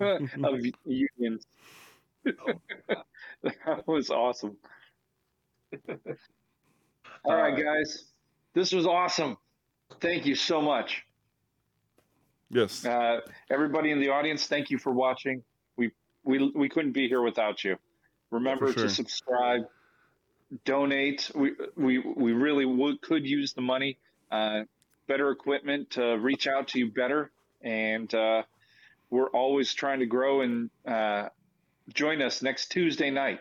of unions. that was awesome. All right, guys, this was awesome. Thank you so much. Yes. Uh, everybody in the audience, thank you for watching. We we we couldn't be here without you. Remember sure. to subscribe, donate. We we we really would could use the money. Uh, better equipment to reach out to you better, and uh, we're always trying to grow. And uh, join us next Tuesday night.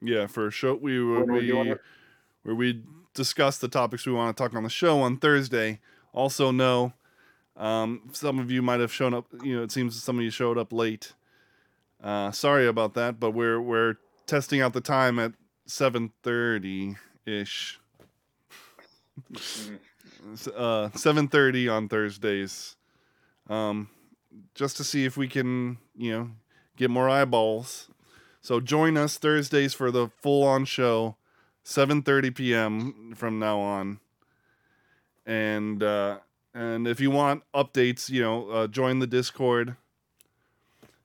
Yeah, for a show we where we're we where we discuss the topics we want to talk on the show on Thursday. Also, know um, some of you might have shown up. You know, it seems some of you showed up late. Uh, sorry about that, but we're we're testing out the time at seven thirty ish. Uh, seven thirty on Thursdays, um, just to see if we can, you know, get more eyeballs. So join us Thursdays for the full-on show, 7:30 p.m. from now on. And uh, and if you want updates, you know, uh, join the Discord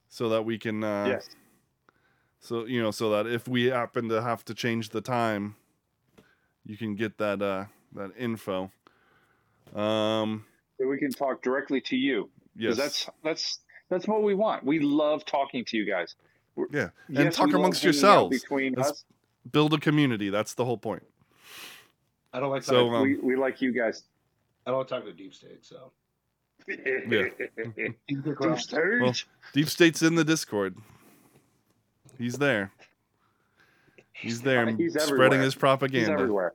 so that we can. Uh, yes. So you know, so that if we happen to have to change the time, you can get that uh, that info. Um, So we can talk directly to you. yes, that's that's that's what we want. We love talking to you guys. We're- Yeah, and yes, talk amongst yourselves. Between That's- us, build a community. That's the whole point. I don't like So, talking, um, we, we like you guys. I don't like talking to deep state. So Yeah. Deep stage. Well, Deep State's in the Discord. He's there. He's there, He's spreading everywhere. his He's propaganda. everywhere.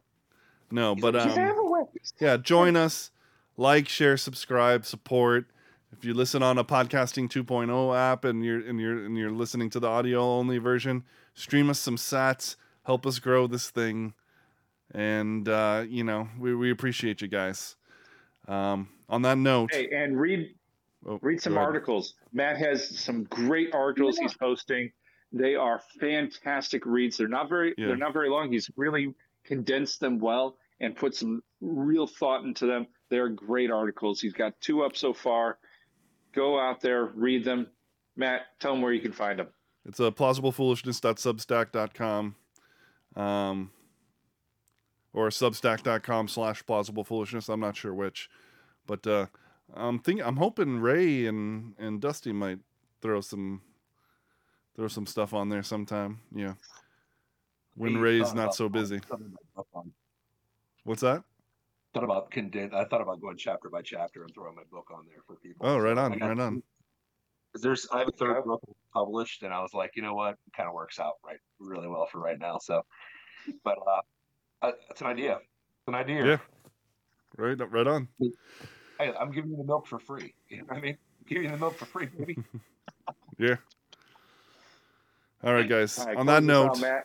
No, but He's um, everywhere. yeah, join us, like, share, subscribe, support. If you listen on a podcasting 2.0 app and you're and you're and you're listening to the audio only version, stream us some sats, help us grow this thing, and uh, you know we, we appreciate you guys. Um, on that note, Hey, and read oh, read some articles. Matt has some great articles he's posting. They are fantastic reads. They're not very Yeah. they're not very long. He's really condensed them well and put some real thought into them. They're great articles. He's got two up so far. Go out there, read them. Matt, tell them where you can find them. It's a plausibleFoolishness.substack.com, Um, or substack.com slash plausiblefoolishness. I'm not sure which. But uh, I'm think I'm hoping Ray and, and Dusty might throw some throw some stuff on there sometime. Yeah. When Ray's not so busy. thought about my book on- What's that? Thought about conden- I thought about going chapter by chapter and throwing my book on there for people. Oh, right on, got- right on. 'cause There's I have a third book published, and I was like, you know what, it kind of works out right really well for right now. So, but uh, uh, it's an idea. It's an idea. Yeah. Right right on. Hey, I'm giving you the milk for free. You know what I mean? I'm giving you the milk for free, baby. Yeah. All right, guys. All right, on that close us out, note,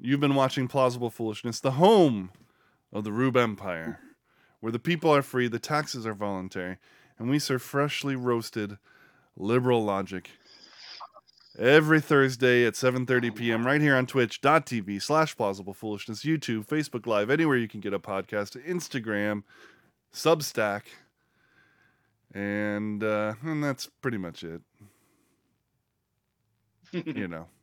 You've been watching Plausible Foolishness, the home of the Rube Empire, where the people are free, the taxes are voluntary, and we serve freshly roasted liberal logic every Thursday at 7.30 p.m. right here on twitch.tv slash plausible foolishness, YouTube, Facebook Live, anywhere you can get a podcast, Instagram, Substack, and, uh, and that's pretty much it. you know.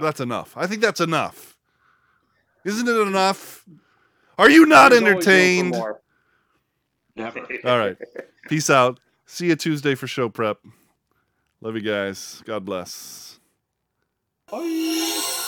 That's enough. I think that's enough. Isn't it enough? Are you not There's always room for entertained? Never. All right. Peace out. See you Tuesday for show prep. Love you guys. God bless. Bye.